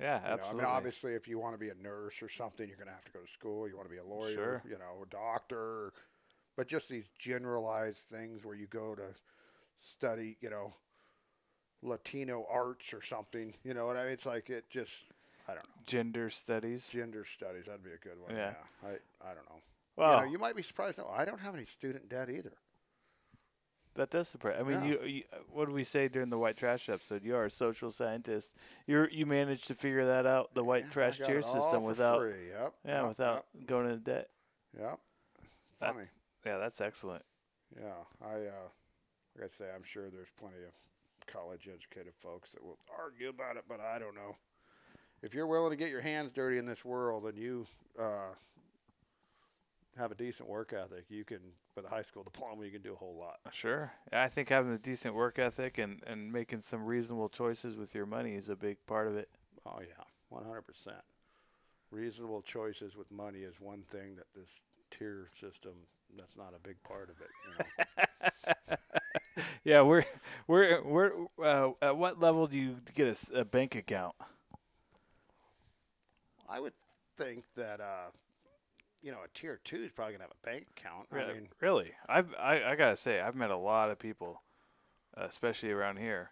Yeah, You know, absolutely. I mean, obviously, if you want to be a nurse or something, you're going to have to go to school. You want to be a lawyer, Sure. you know, a doctor, but just these generalized things where you go to study, you know, Latino arts or something. You know what I mean? It's like it just, I don't know, Gender studies. gender studies. That'd be a good one. Yeah. Yeah, I, I don't know. Well, you know, you might be surprised. No, I don't have any student debt either. That does surprise. I mean, Yeah. you, you. What did we say during the white trash episode? You are a social scientist. You you managed to figure that out, the white Yeah, trash tier system, without free. Yep. yeah, yep, without going into debt. Yep. yep. That- Funny. Yeah, that's excellent. Yeah, I uh, like I say, I'm sure there's plenty of college educated folks that will argue about it, but I don't know. If you're willing to get your hands dirty in this world and you uh, have a decent work ethic, you can with a high school diploma you can do a whole lot. Sure. I think having a decent work ethic and, and making some reasonable choices with your money is a big part of it. Oh yeah, 100 percent. Reasonable choices with money is one thing that this tier system that's not a big part of it. You know? Yeah, we're we're we're uh, at what level do you get a bank account? I would think that uh, you know a tier two is probably gonna have a bank account. I Really? mean, really? I've I, I gotta say I've met a lot of people, uh, especially around here,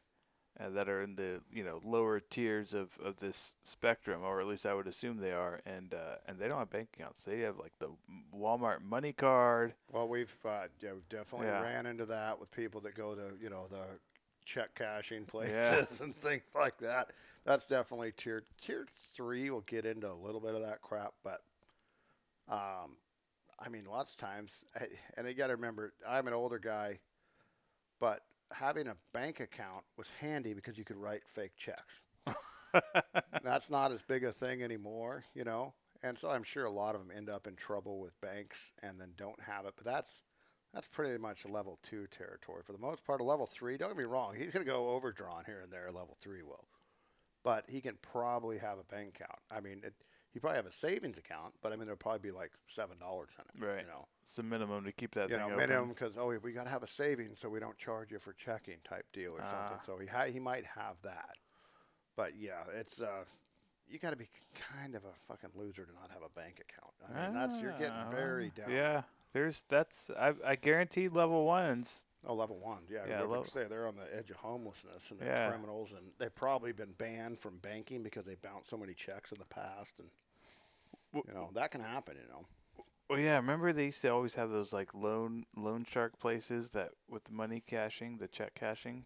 uh, that are in the you know lower tiers of, of this spectrum, or at least I would assume they are, and uh, and they don't have bank accounts. They have like the Walmart Money Card. Well, we've uh, yeah, we've definitely Yeah. ran into that with people that go to you know the check cashing places Yeah. and things like that. That's definitely tier tier three. We'll get into a little bit of that crap, but um, I mean, lots of times, I- and you got to remember, I'm an older guy, but having a bank account was handy because you could write fake checks. That's not as big a thing anymore, you know. And so I'm sure a lot of them end up in trouble with banks and then don't have it. But that's that's pretty much level two territory for the most part. A level three, don't get me wrong, he's going to go overdrawn here and there. Level three will, but he can probably have a bank account. I mean, it, he probably have a savings account, but I mean there'll probably be like seven dollars in it. Right. You know, It's the minimum to keep that you thing know, minimum because oh, we got to have a savings so we don't charge you for checking type deal or Ah. something. So he ha- he might have that, but yeah, it's uh, you got to be kind of a fucking loser to not have a bank account. I mean, that's you're getting Ah, very down. Yeah, there's that's I I guarantee level ones. Oh, level one, yeah. Yeah, level- say they're on the edge of homelessness and they're Yeah. criminals, and they've probably been banned from banking because they bounced so many checks in the past, and you know that can happen. You know, Well, yeah, remember they used to always have those like loan loan shark places that with the money cashing, the check cashing.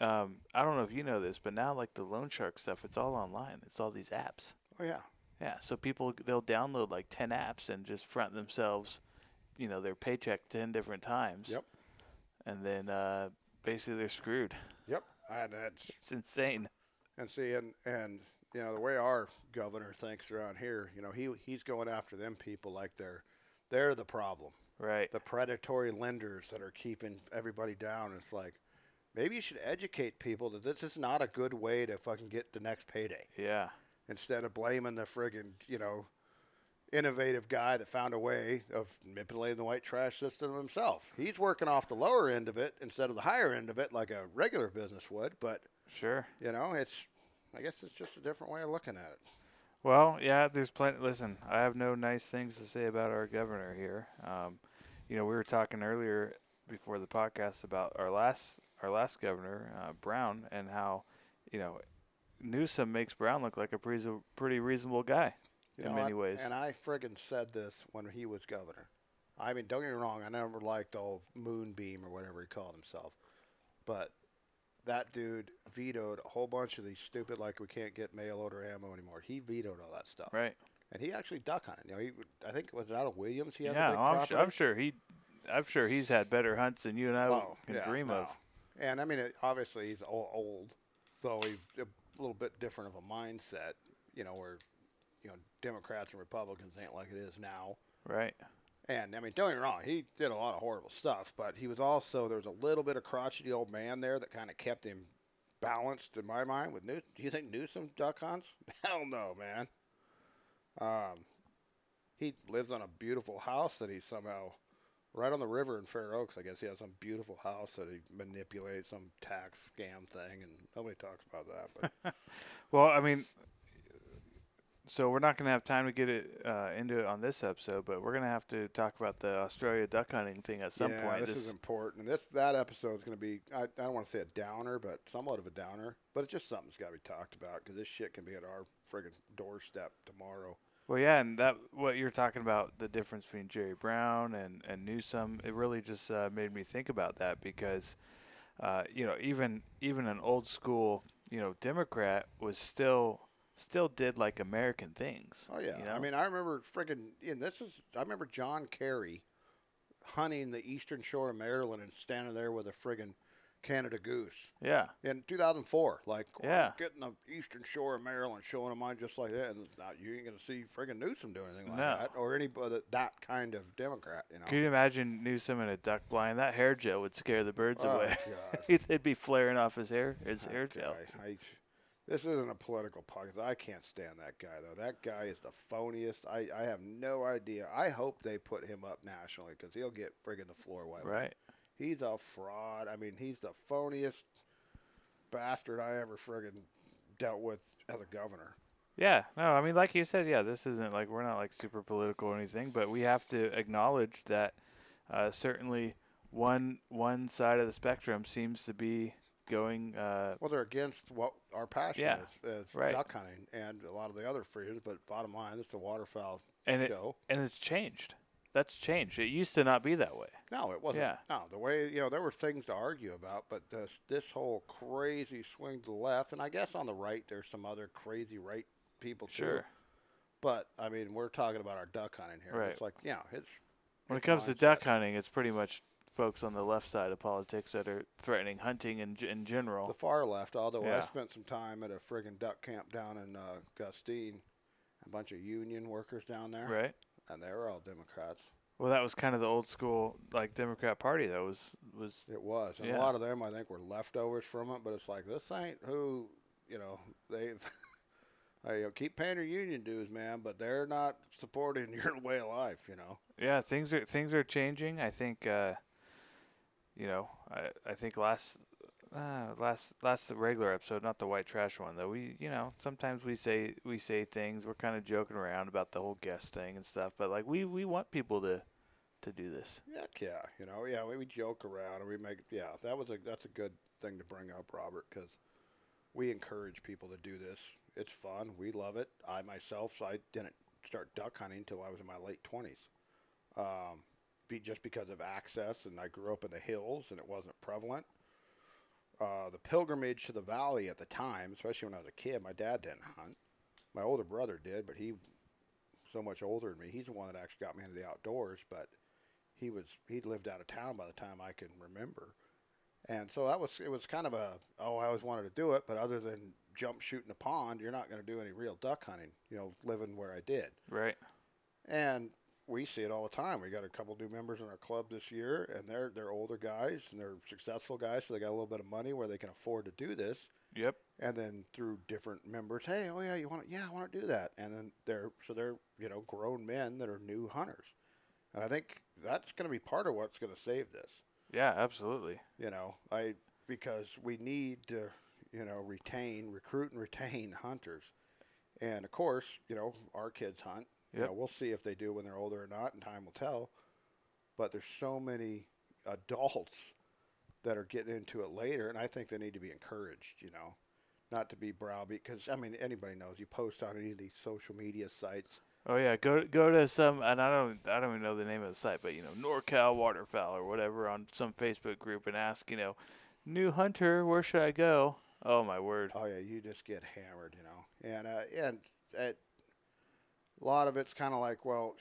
Um, I don't know if you know this, but now like the loan shark stuff, it's all online. It's all these apps. oh yeah, Yeah, so people they'll download like ten apps and just front themselves, you know, their paycheck ten different times. Yep. And then uh, basically they're screwed. yep. And that's It's insane. And see, and and you know the way our governor thinks around here, you know he he's going after them people like they're they're the problem, Right. the predatory lenders that are keeping everybody down. It's like maybe you should educate people that this is not a good way to fucking get the next payday. Yeah. Instead of blaming the friggin' you know innovative guy that found a way of manipulating the white trash system himself. He's working off the lower end of it instead of the higher end of it like a regular business would, but Sure. you know, it's I guess it's just a different way of looking at it. Well, yeah, there's plenty. Listen, I have no nice things to say about our governor here. Um, you know, we were talking earlier before the podcast about our last our last governor, uh, Brown, and how you know Newsom makes Brown look like a pretty pretty reasonable guy You in know, many I- ways. And I friggin' said this when he was governor. I mean, don't get me wrong. I never liked old Moonbeam or whatever he called himself, but that dude vetoed a whole bunch of these stupid like we can't get mail order ammo anymore. He vetoed all that stuff, Right. and he actually duck hunted. You know, he I think was it was out of Williams. He had yeah, a big I'm, property. su- I'm sure he, I'm sure he's had better hunts than you and I Oh, can yeah, dream no. of. And I mean, it, obviously he's old, old, so he's a little bit different of a mindset. You know, where you know Democrats and Republicans ain't like it is now. Right. And I mean, don't get me wrong, he did a lot of horrible stuff, but he was also there was a little bit of crotchety old man there that kind of kept him balanced in my mind. With New, do you think Newsom duck hunts? Hell no, man. Um, he lives on a beautiful house that he somehow right on the river in Fair Oaks. I guess he has some beautiful house that he manipulates some tax scam thing, and nobody talks about that. But Well, I mean, so we're not going to have time to get it uh, into it on this episode, but we're going to have to talk about the Australia duck hunting thing at some yeah, point. this, is important. This that episode is going to be I, I don't want to say a downer, but somewhat of a downer. But it's just something that's got to be talked about because this shit can be at our friggin' doorstep tomorrow. Well, yeah, and that what you're talking about the difference between Jerry Brown and and Newsom, it really just uh, made me think about that because, uh, you know, even even an old school you know Democrat was still still did like American things. Oh yeah, you know? I mean I remember friggin' and this is I remember John Kerry hunting the eastern shore of Maryland and standing there with a friggin' Canada goose yeah, in 2004. Like, oh, Yeah. getting the eastern shore of Maryland, showing them mine just like that. And not, you ain't gonna see friggin' Newsom do anything like No. that, or anybody uh, that kind of Democrat. You know. Could you imagine Newsom in a duck blind? That hair gel would scare the birds Oh, away. God. They'd be flaring off his hair, his hair gel. I, this isn't a political podcast. I can't stand that guy though. That guy is the phoniest. I, I have no idea. I hope they put him up nationally because he'll get friggin' the floor wiped. Right. He's a fraud. I mean, he's the phoniest bastard I ever friggin' dealt with as a governor. Yeah, no, I mean, like you said, yeah, this isn't like we're not like super political or anything, but we have to acknowledge that uh, certainly one one side of the spectrum seems to be going. Uh, Well, they're against what our passion Yeah, is, is right. duck hunting and a lot of the other freedoms. But bottom line, it's a waterfowl and it show. and it's changed. That's changed. It used to not be that way. No, it wasn't. Yeah. No, the way you know there were things to argue about, but this this whole crazy swing to the left, and I guess on the right there's some other crazy right people too. Sure. But I mean, we're talking about our duck hunting here. Right. It's like yeah, it's When it comes to duck hunting, it's pretty much folks on the left side of politics that are threatening hunting in in general. the far left. Although I spent some time at a friggin' duck camp down in uh, Gustine, a bunch of union workers down there, right. and they were all Democrats. Well, that was kind of the old school like Democrat Party. That was was It was, and Yeah. a lot of them I think were leftovers from it. But it's like this ain't who you know they. You know, keep paying your union dues, man, but they're not supporting your way of life. You know. yeah things are things are changing i think uh you know i i think last uh, last last regular episode not the white trash one though we you know sometimes we say we say things we're kind of joking around about the whole guest thing and stuff but like we we want people to to do this Heck yeah, you know, yeah, we, we joke around and we make, yeah, that was a that's a good thing to bring up, Robert, because we encourage people to do this. It's fun, we love it. I myself, so I didn't start duck hunting until I was in my late twenties, um, be just because of access, and I grew up in the hills, and it wasn't prevalent. Uh, the pilgrimage to the valley at the time, especially when I was a kid, my dad didn't hunt. My older brother did, but he so much older than me. He's the one that actually got me into the outdoors, but he was he'd lived out of town by the time I can remember. And so that was it was kind of a oh I always wanted to do it, but other than jump shooting a pond, you're not going to do any real duck hunting. You know, living where I did. right And we see it all the time. We got a couple new members in our club this year, and they're they're older guys and they're successful guys, so they got a little bit of money where they can afford to do this. yep And then through different members, hey, oh yeah, you want to? Yeah, I want to do that. And then they're so they're you know grown men that are new hunters, and I think that's going to be part of what's going to save this. yeah absolutely You know, I because we need to you know retain, recruit, and retain hunters, and of course, you know our kids hunt. You know, we'll see if they do when they're older or not, and time will tell. But there's so many adults that are getting into it later, and I think they need to be encouraged. You know, not to be browbeat because I mean anybody knows you post on any of these social media sites, Oh yeah, go go to some, and I don't I don't even know the name of the site, but you know NorCal Waterfowl or whatever on some Facebook group and ask, you know, new hunter, where should I go? Oh my word. Oh yeah, you just get hammered, you know. And uh, and it, a lot of it's kind of like, well,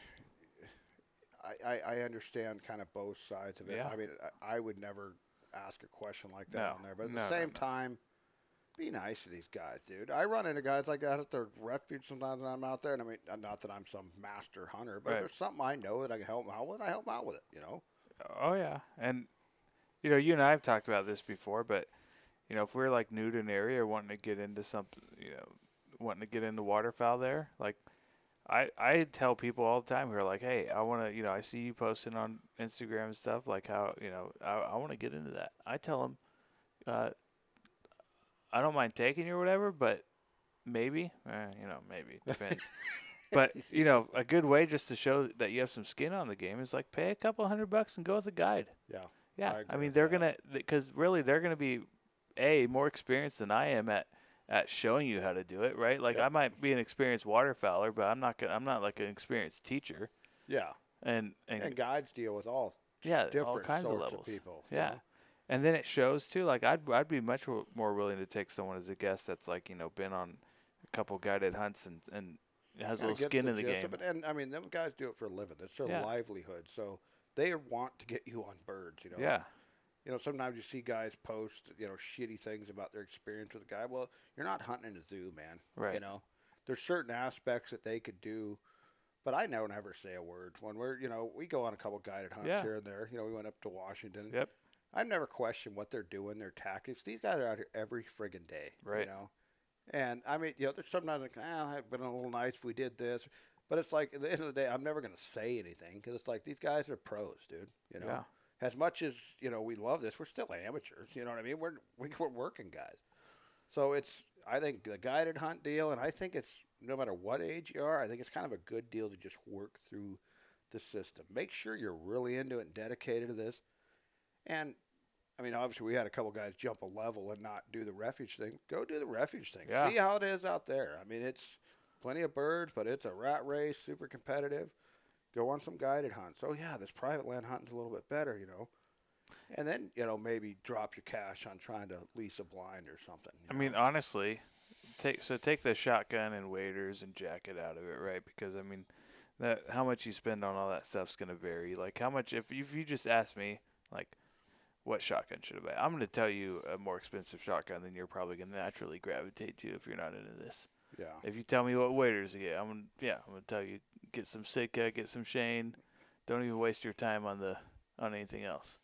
I, I, understand kind of both sides of it. Yeah. I mean, I, I would never ask a question like that No. on there, but at No, the same no. time, be nice to these guys, dude. I run into guys like that at the refuge sometimes when I'm out there, and I mean, not that I'm some master hunter, but Right. if there's something I know that I can help them out with, I help them out with it, you know. Oh yeah, and you know you and I have talked about this before, but you know if we're like new to an area or wanting to get into something, you know, wanting to get into waterfowl there, like I I tell people all the time who are like, hey, I want to, you know, I see you posting on Instagram and stuff, like how you know I I want to get into that. I tell them, uh, I don't mind taking you or whatever, but maybe, eh, you know, maybe depends. But you know, a good way just to show that you have some skin on the game is like pay a couple hundred bucks and go with a guide. Yeah. Yeah, I I, mean they're that. gonna because really they're gonna be a more experienced than I am at at showing you how to do it. Right? Like Yep. I might be an experienced waterfowler, but I'm not gonna I'm not like an experienced teacher. Yeah. And and, And guides deal with all Yeah, all different kinds of levels. people. you yeah, know? and then it shows too. Like I'd I'd be much more willing to take someone as a guest that's like you know been on a couple guided hunts and and has a little skin in the game. of. And I mean, them guys do it for a living. It's their Yeah. livelihood. So they want to get you on birds. You know. Yeah, You know, sometimes you see guys post, you know, shitty things about their experience with a guy. Well, you're not hunting in a zoo, man. Right. You know, there's certain aspects that they could do, but I don't ever say a word when we're, you know, we go on a couple guided hunts Yeah. here and there. You know, we went up to Washington. Yep. I never question what they're doing, their tactics. These guys are out here every friggin' day. Right. You know, and I mean, you know, there's sometimes like, ah, it'd been a little nice if we did this, but it's like at the end of the day, I'm never gonna say anything because it's like these guys are pros, dude. You know, Yeah. As much as you know we love this, we're still amateurs. You know what I mean? We're we, we're working guys. So it's I think the guided hunt deal, and I think it's no matter what age you are, I think it's kind of a good deal to just work through the system. Make sure you're really into it and dedicated to this. And I mean, obviously, we had a couple guys jump a level and not do the refuge thing. Go do the refuge thing. Yeah. See how it is out there. I mean, it's plenty of birds, but it's a rat race, super competitive. Go on some guided hunts. Oh yeah, this private land hunting's a little bit better, you know. And then you know maybe drop your cash on trying to lease a blind or something. I know. mean, honestly, take so take the shotgun and waders and jacket out of it, right? Because I mean, that how much you spend on all that stuff's gonna vary. Like how much if if you just ask me, like, what shotgun should I buy? I'm gonna tell you a more expensive shotgun than you're probably gonna naturally gravitate to if you're not into this. yeah, If you tell me what waders to get, I'm gonna yeah, I'm gonna tell you get some Sitka, get some Shane. Don't even waste your time on the on anything else.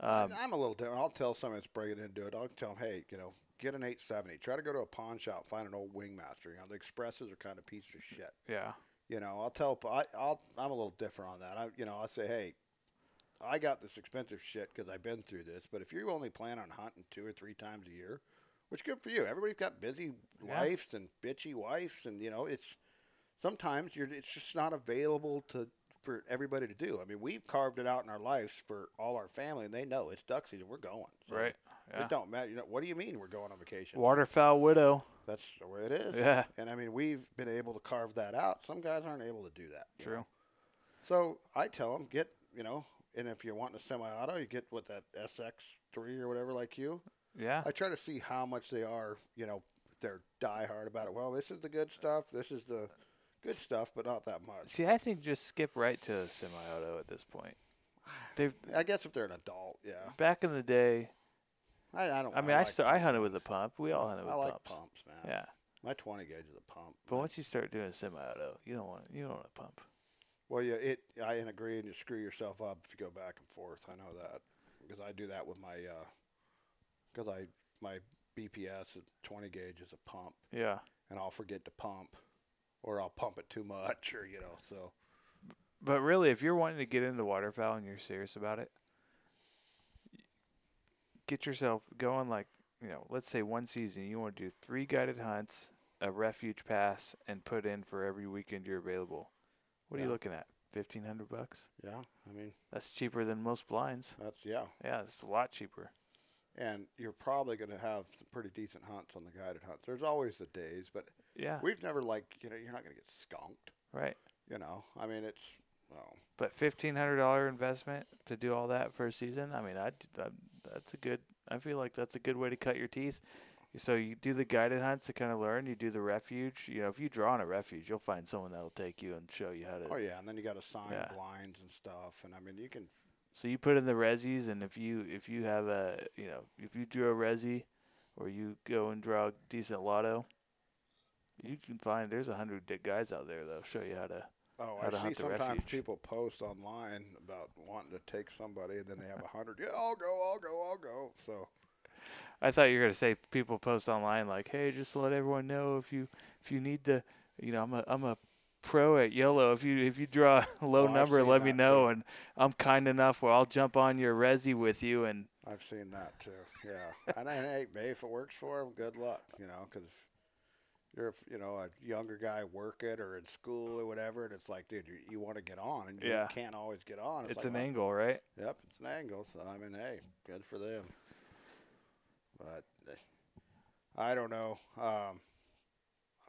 I- Um, I'm a little different. I'll tell someone that's bringing into it. I'll tell them, hey, you know, get an 870. Try to go to a pawn shop, find an old wingmaster. You know, the expresses are kind of pieces of shit. yeah, You know, I'll tell. I, I'll. I'm a little different on that. I, you know, I'll say, hey, I got this expensive shit because I've been through this. But if you only plan on hunting two or three times a year, which good for you. Everybody's got busy Yeah. lives and bitchy wives, and you know, it's sometimes you're. It's just not available to for everybody to do. I mean, we've carved it out in our lives for all our family, and they know it's duck season. We're going. So right. Yeah. It don't matter. You know, what do you mean we're going on vacation? Waterfowl widow. That's the way it is. Yeah. And I mean, we've been able to carve that out. Some guys aren't able to do that. True. know. So I tell them, get, you know, and if you're wanting a semi-auto, you get with that SX3 or whatever like you. Yeah. I try to see how much they are, you know, they're die hard about it. Well, this is the good stuff. This is the good stuff, but not that much. See, I think just skip right to semi-auto at this point. They've I guess if they're an adult, yeah. back in the day. I, I don't. I mean, I, like still I hunted with a pump. We all hunted with I like pumps. pumps, man. Yeah, My 20 gauge is a pump. but once you start doing semi-auto, you don't want you don't want a pump. Well, yeah, it. I agree, and you screw yourself up if you go back and forth. I know that because I do that with my, uh, because I my BPS at 20 gauge is a pump, Yeah, and I'll forget to pump, or I'll pump it too much, or you know. So but really, if you're wanting to get into waterfowl and you're serious about it, get yourself going. Like you know, let's say one season you want to do three guided hunts, a refuge pass, and put in for every weekend you're available. What are you looking at? Fifteen hundred bucks. yeah, I mean That's cheaper than most blinds. that's yeah, Yeah, it's a lot cheaper. and you're probably going to have some pretty decent hunts on the guided hunts. There's always the days, but Yeah. we've never like you know you're not going to get skunked. Right. You know, I mean, it's well, But fifteen hundred dollar investment to do all that for a season. I mean, I that's a good. I feel like that's a good way to cut your teeth. So you do the guided hunts to kind of learn. You do the refuge. You know, if you draw on a refuge, you'll find someone that'll take you and show you how to. oh yeah, and then you got to sign Yeah. blinds and stuff, and I mean, you can. So you put in the resis, and if you if you have a you know if you drew a resi, or you go and draw a decent lotto, you can find there's a hundred guys out there that'll show you how to. Oh, How I to see sometimes people post online about wanting to take somebody, and then they have a hundred. Yeah, I'll go, I'll go, I'll go. So I thought you were gonna say people post online like, hey, just to let everyone know if you if you need to, you know, I'm a I'm a pro at YOLO. If you if you draw a oh, low Oh, I've number, let me know, too. and I'm kind enough where I'll jump on your resi with you. And I've seen that too. Yeah, and I, hey, maybe if it works for them, good luck. You know, because you're you know a younger guy working or in school or whatever, and it's like, dude, you, you want to get on, and Yeah. you can't always get on. it's, like, an well, angle, right? Yep, it's an angle. So I mean, hey, good for them. But I don't know. Um,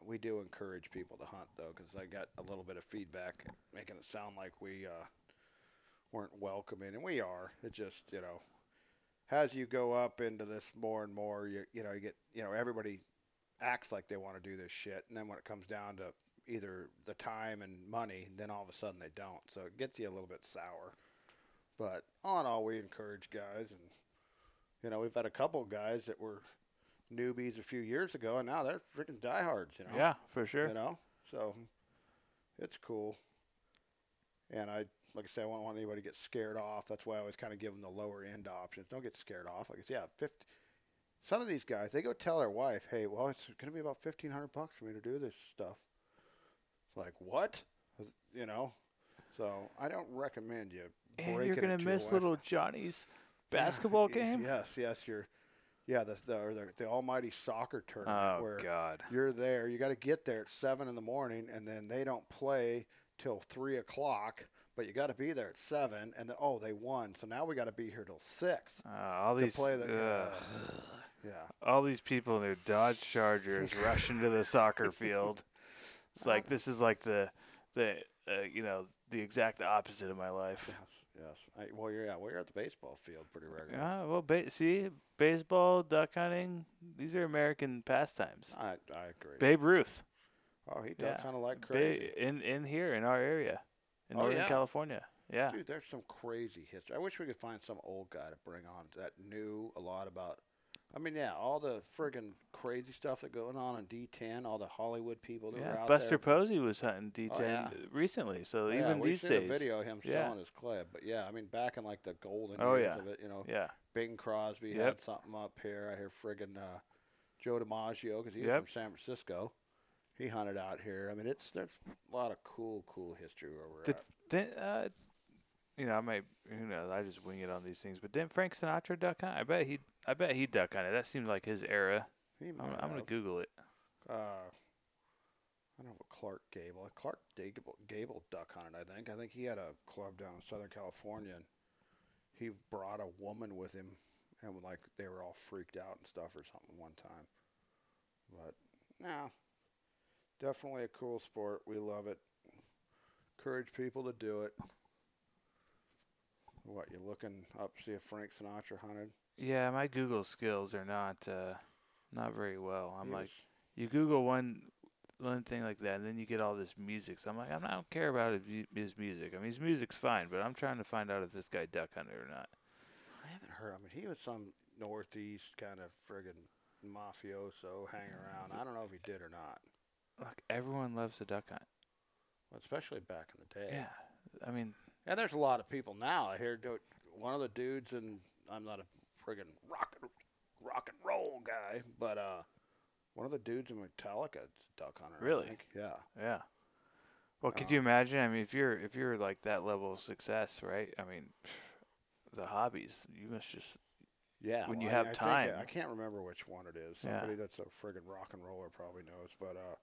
we do encourage people to hunt though, because I got a little bit of feedback making it sound like we uh, weren't welcoming, and we are. It just you know, as you go up into this more and more, you you know, you get you know everybody acts like they want to do this shit, and then when it comes down to either the time and money, then all of a sudden they don't. So it gets you a little bit sour. But all in all, we encourage guys, and you know we've had a couple guys that were newbies a few years ago, and now they're freaking diehards. You know, Yeah, for sure. you know, so it's cool. And I, like I said, I don't want anybody to get scared off. That's why I always kind of give them the lower end options. Don't get scared off. Like I said, yeah, 50, some of these guys, they go tell their wife, hey, well, it's going to be about 1500 bucks for me to do this stuff. It's like, what? You know? So I don't recommend you. And you're gonna miss little Johnny's basketball y- game. Yes, yes, you're. Yeah, the the, or the the almighty soccer tournament Oh where God. you're there. You got to get there at seven in the morning, and then they don't play till three o'clock. But you got to be there at seven, and then oh, they won, so now we got to be here till six Uh, all to these play the. ugh. Yeah, all these people in their Dodge Chargers rush into the soccer field. It's like this is like the the uh, you know the exact opposite of my life. yes, yes. I, well, you're yeah, well, you're at the baseball field pretty regularly. Yeah, well, ba- see, baseball, duck hunting, these are American pastimes. I I agree. Babe Ruth, oh, he yeah. kind of like ba- crazy. in in here in our area, in Oh, Northern yeah. California. Yeah, Dude, there's some crazy history. I wish we could find some old guy to bring on that knew a lot about. I mean, yeah, all the friggin' crazy stuff that going on in D10, all the Hollywood people that were yeah. out Buster there. Posey was hunting D10 Oh, yeah. recently, so yeah, even these seen days, a video of him Yeah. selling his club. But yeah, I mean, back in like the golden Oh, years yeah. of it, you know, yeah, Bing Crosby Yep. had something up here. I hear friggin' uh, Joe DiMaggio because he was Yep. from San Francisco. He hunted out here. I mean, it's there's a lot of cool, cool history where we're Did- at. Didn't, uh, you know, I might, who knows? I just wing it on these things. But didn't Frank Sinatra duck hunt? I bet he, I bet he duck hunted. That seemed like his era. He I'm, I'm gonna. Google it. uh, I don't know what Clark Gable. Clark Gable, Gable duck hunted. I think. I think he had a club down in Southern California, and he brought a woman with him, and like they were all freaked out and stuff or something one time. But no, definitely a cool sport. We love it. Encourage people to do it. What you looking up? See if Frank Sinatra hunted? Yeah, my Google skills are not, uh, not very well. I'm He like, you Google one, one thing like that, and then you get all this music. So I'm like, I'm not, I don't care about his, mu- his music. I mean, his music's fine, but I'm trying to find out if this guy duck hunted or not. I haven't heard. I mean, he was some northeast kind of friggin' mafioso hang around. I don't know if he did or not. Like everyone loves the duck hunt. Well, especially back in the day. Yeah, I mean, And there's a lot of people now. I hear one of the dudes, and I'm not a friggin' rock and, rock and roll guy, but uh, one of the dudes in Metallica duck hunter. I Really? think. Yeah. Yeah. Well, could Um, you imagine? I mean, if you're if you're like that level of success, right? I mean, the hobbies you must just Yeah. When you well, I- have I think, time. uh, I can't remember which one it is. Yeah. Somebody that's a friggin' rock and roller probably knows, but uh,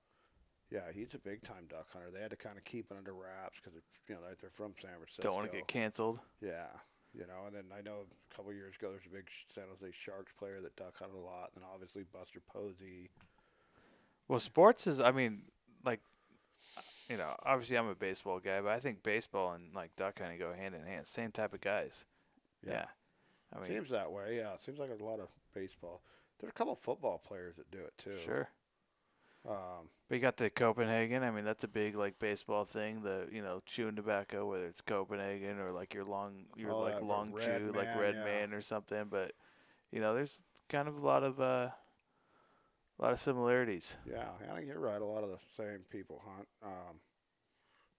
yeah, he's a big time duck hunter. They had to kind of keep it under wraps because you know they're from San Francisco. don't want to get canceled. Yeah, you know, and then I know a couple years ago there's a big San Jose Sharks player that duck hunted a lot, and obviously Buster Posey. Well, sports is. I mean, like, you know, obviously I'm a baseball guy, but I think baseball and like duck hunting go hand in hand. Same type of guys. Yeah. I mean, seems that way. Yeah, it seems like a lot of baseball. There's a couple football players that do it too. sure. Um, But you got the Copenhagen. I mean, that's a big like baseball thing. The you know chewing tobacco, whether it's Copenhagen or like your long, your Oh, like long chew, like Red yeah. Man or something. But you know, there's kind of a lot of uh, a lot of similarities. yeah, I think you're right. A lot of the same people hunt. Um,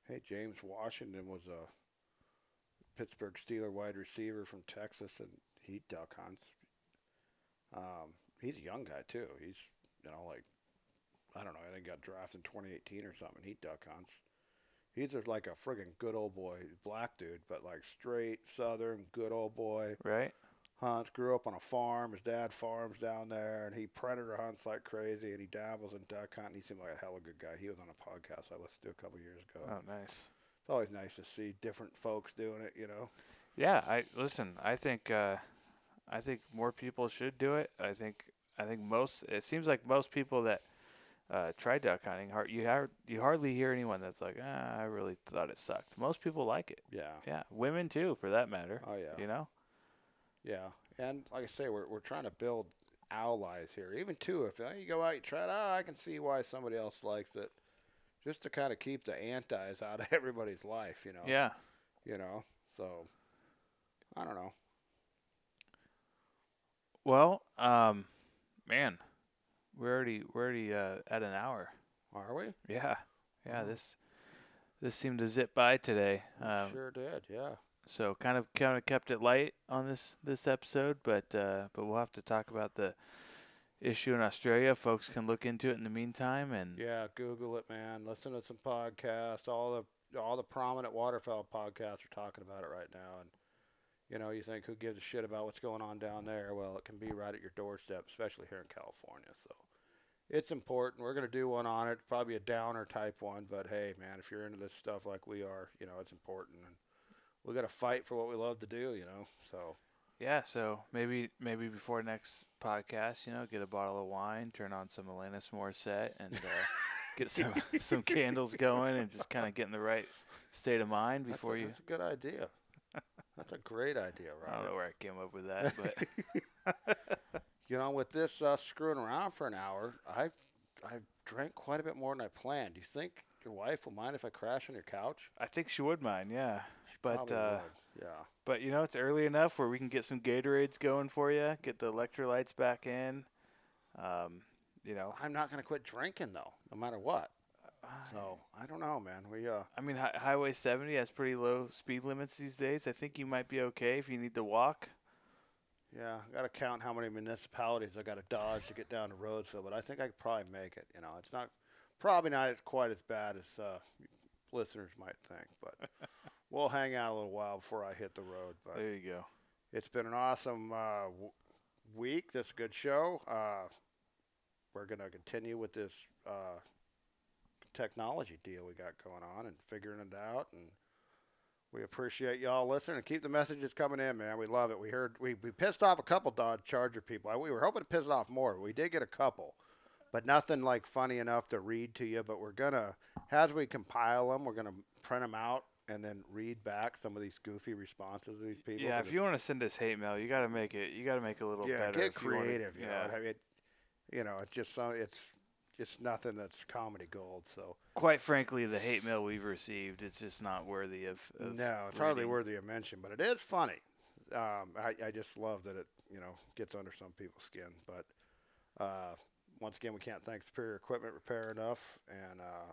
hey, James Washington was a Pittsburgh Steeler wide receiver from Texas, and he duck hunts. Um, he's a young guy too. He's you know like I don't know. I think he got drafted in 2018 or something. He duck hunts. He's just like a friggin' good old boy, black dude, but like straight Southern, good old boy. Right? hunts. Grew up on a farm. His dad farms down there, and he predator hunts like crazy. And he dabbles in duck hunting. He seemed like a hella good guy. He was on a podcast I listened to a couple years ago. Oh, nice. It's always nice to see different folks doing it. You know. Yeah, I listen. I think uh, I think more people should do it. I think I think most. It seems like most people that uh, try duck hunting, har- you har- you hardly hear anyone that's like, ah, I really thought it sucked. Most people like it. Yeah. Yeah, women too, for that matter. Oh yeah. You know. Yeah. And like I say, we're we're trying to build allies here. Even too, if uh, you go out, you try it. Oh, I can see why somebody else likes it. Just to kind of keep the antis out of everybody's life. You know. Yeah. You know. So. I don't know. Well, um, man, we're already we're already uh, at an hour. Are we? Yeah. Yeah. This this seemed to zip by today. Um, sure did. Yeah. So kind of kind of kept it light on this this episode, but uh, but we'll have to talk about the issue in Australia. Folks can look into it in the meantime, and Yeah, Google it, man. Listen to some podcasts. All the all the prominent waterfowl podcasts are talking about it right now. And you know, you think who gives a shit about what's going on down there? Well, it can be right at your doorstep, especially here in California. So it's important. We're gonna do one on it. Probably a downer type one, but hey, man, if you're into this stuff like we are, you know, it's important. And we got to fight for what we love to do. You know, so yeah. So maybe maybe before next podcast, you know, get a bottle of wine, turn on some Alanis Morissette, and uh, get some some candles going, and just kind of get in the right state of mind that's before a, you. that's a good idea. That's a great idea, I don't know where I came up with that, but you know, with this uh, screwing around for an hour, I've I've drank quite a bit more than I planned. Do you think your wife will mind if I crash on your couch? I think she would mind. Yeah, She but uh, would. yeah, But you know, it's early enough where we can get some Gatorades going for you, get the electrolytes back in. Um, you know, I'm not gonna quit drinking though, no matter what. So I don't know, man. We uh, I mean, hi- Highway 70 has pretty low speed limits these days. I think you might be okay if you need to walk. yeah, I got to count how many municipalities I got to dodge to get down to Roseville, but I think I could probably make it. You know, it's not probably not as quite as bad as uh, listeners might think, but we'll hang out a little while before I hit the road. But There you go. It's been an awesome uh, w- week. This is a good show. Uh, we're going to continue with this uh, technology deal we got going on and figuring it out. And we appreciate y'all listening and keep the messages coming in, man. We love it. We heard we, we pissed off a couple Dodge Charger people. We were hoping to piss off more. We did get a couple, but nothing like funny enough to read to you. But we're gonna, as we compile them, we're gonna print them out and then read back some of these goofy responses of these people. Yeah, if you want to send us hate mail, you got to make it. You got to make it a little yeah, better. get if you wanna- creative. You yeah. know, I mean, it, you know, it's just some, it's just nothing that's comedy gold. So Quite frankly, the hate mail we've received, it's just not worthy of. of no, it's hardly worthy of mention, but it is funny. Um, I, I just love that it you know gets under some people's skin. But uh, once again, we can't thank Superior Equipment Repair enough, and uh,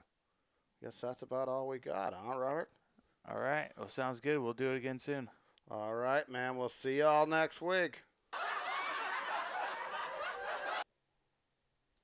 guess that's about all we got, huh, Robert? All right. Well, sounds good. We'll do it again soon. All right, man. We'll see y'all next week.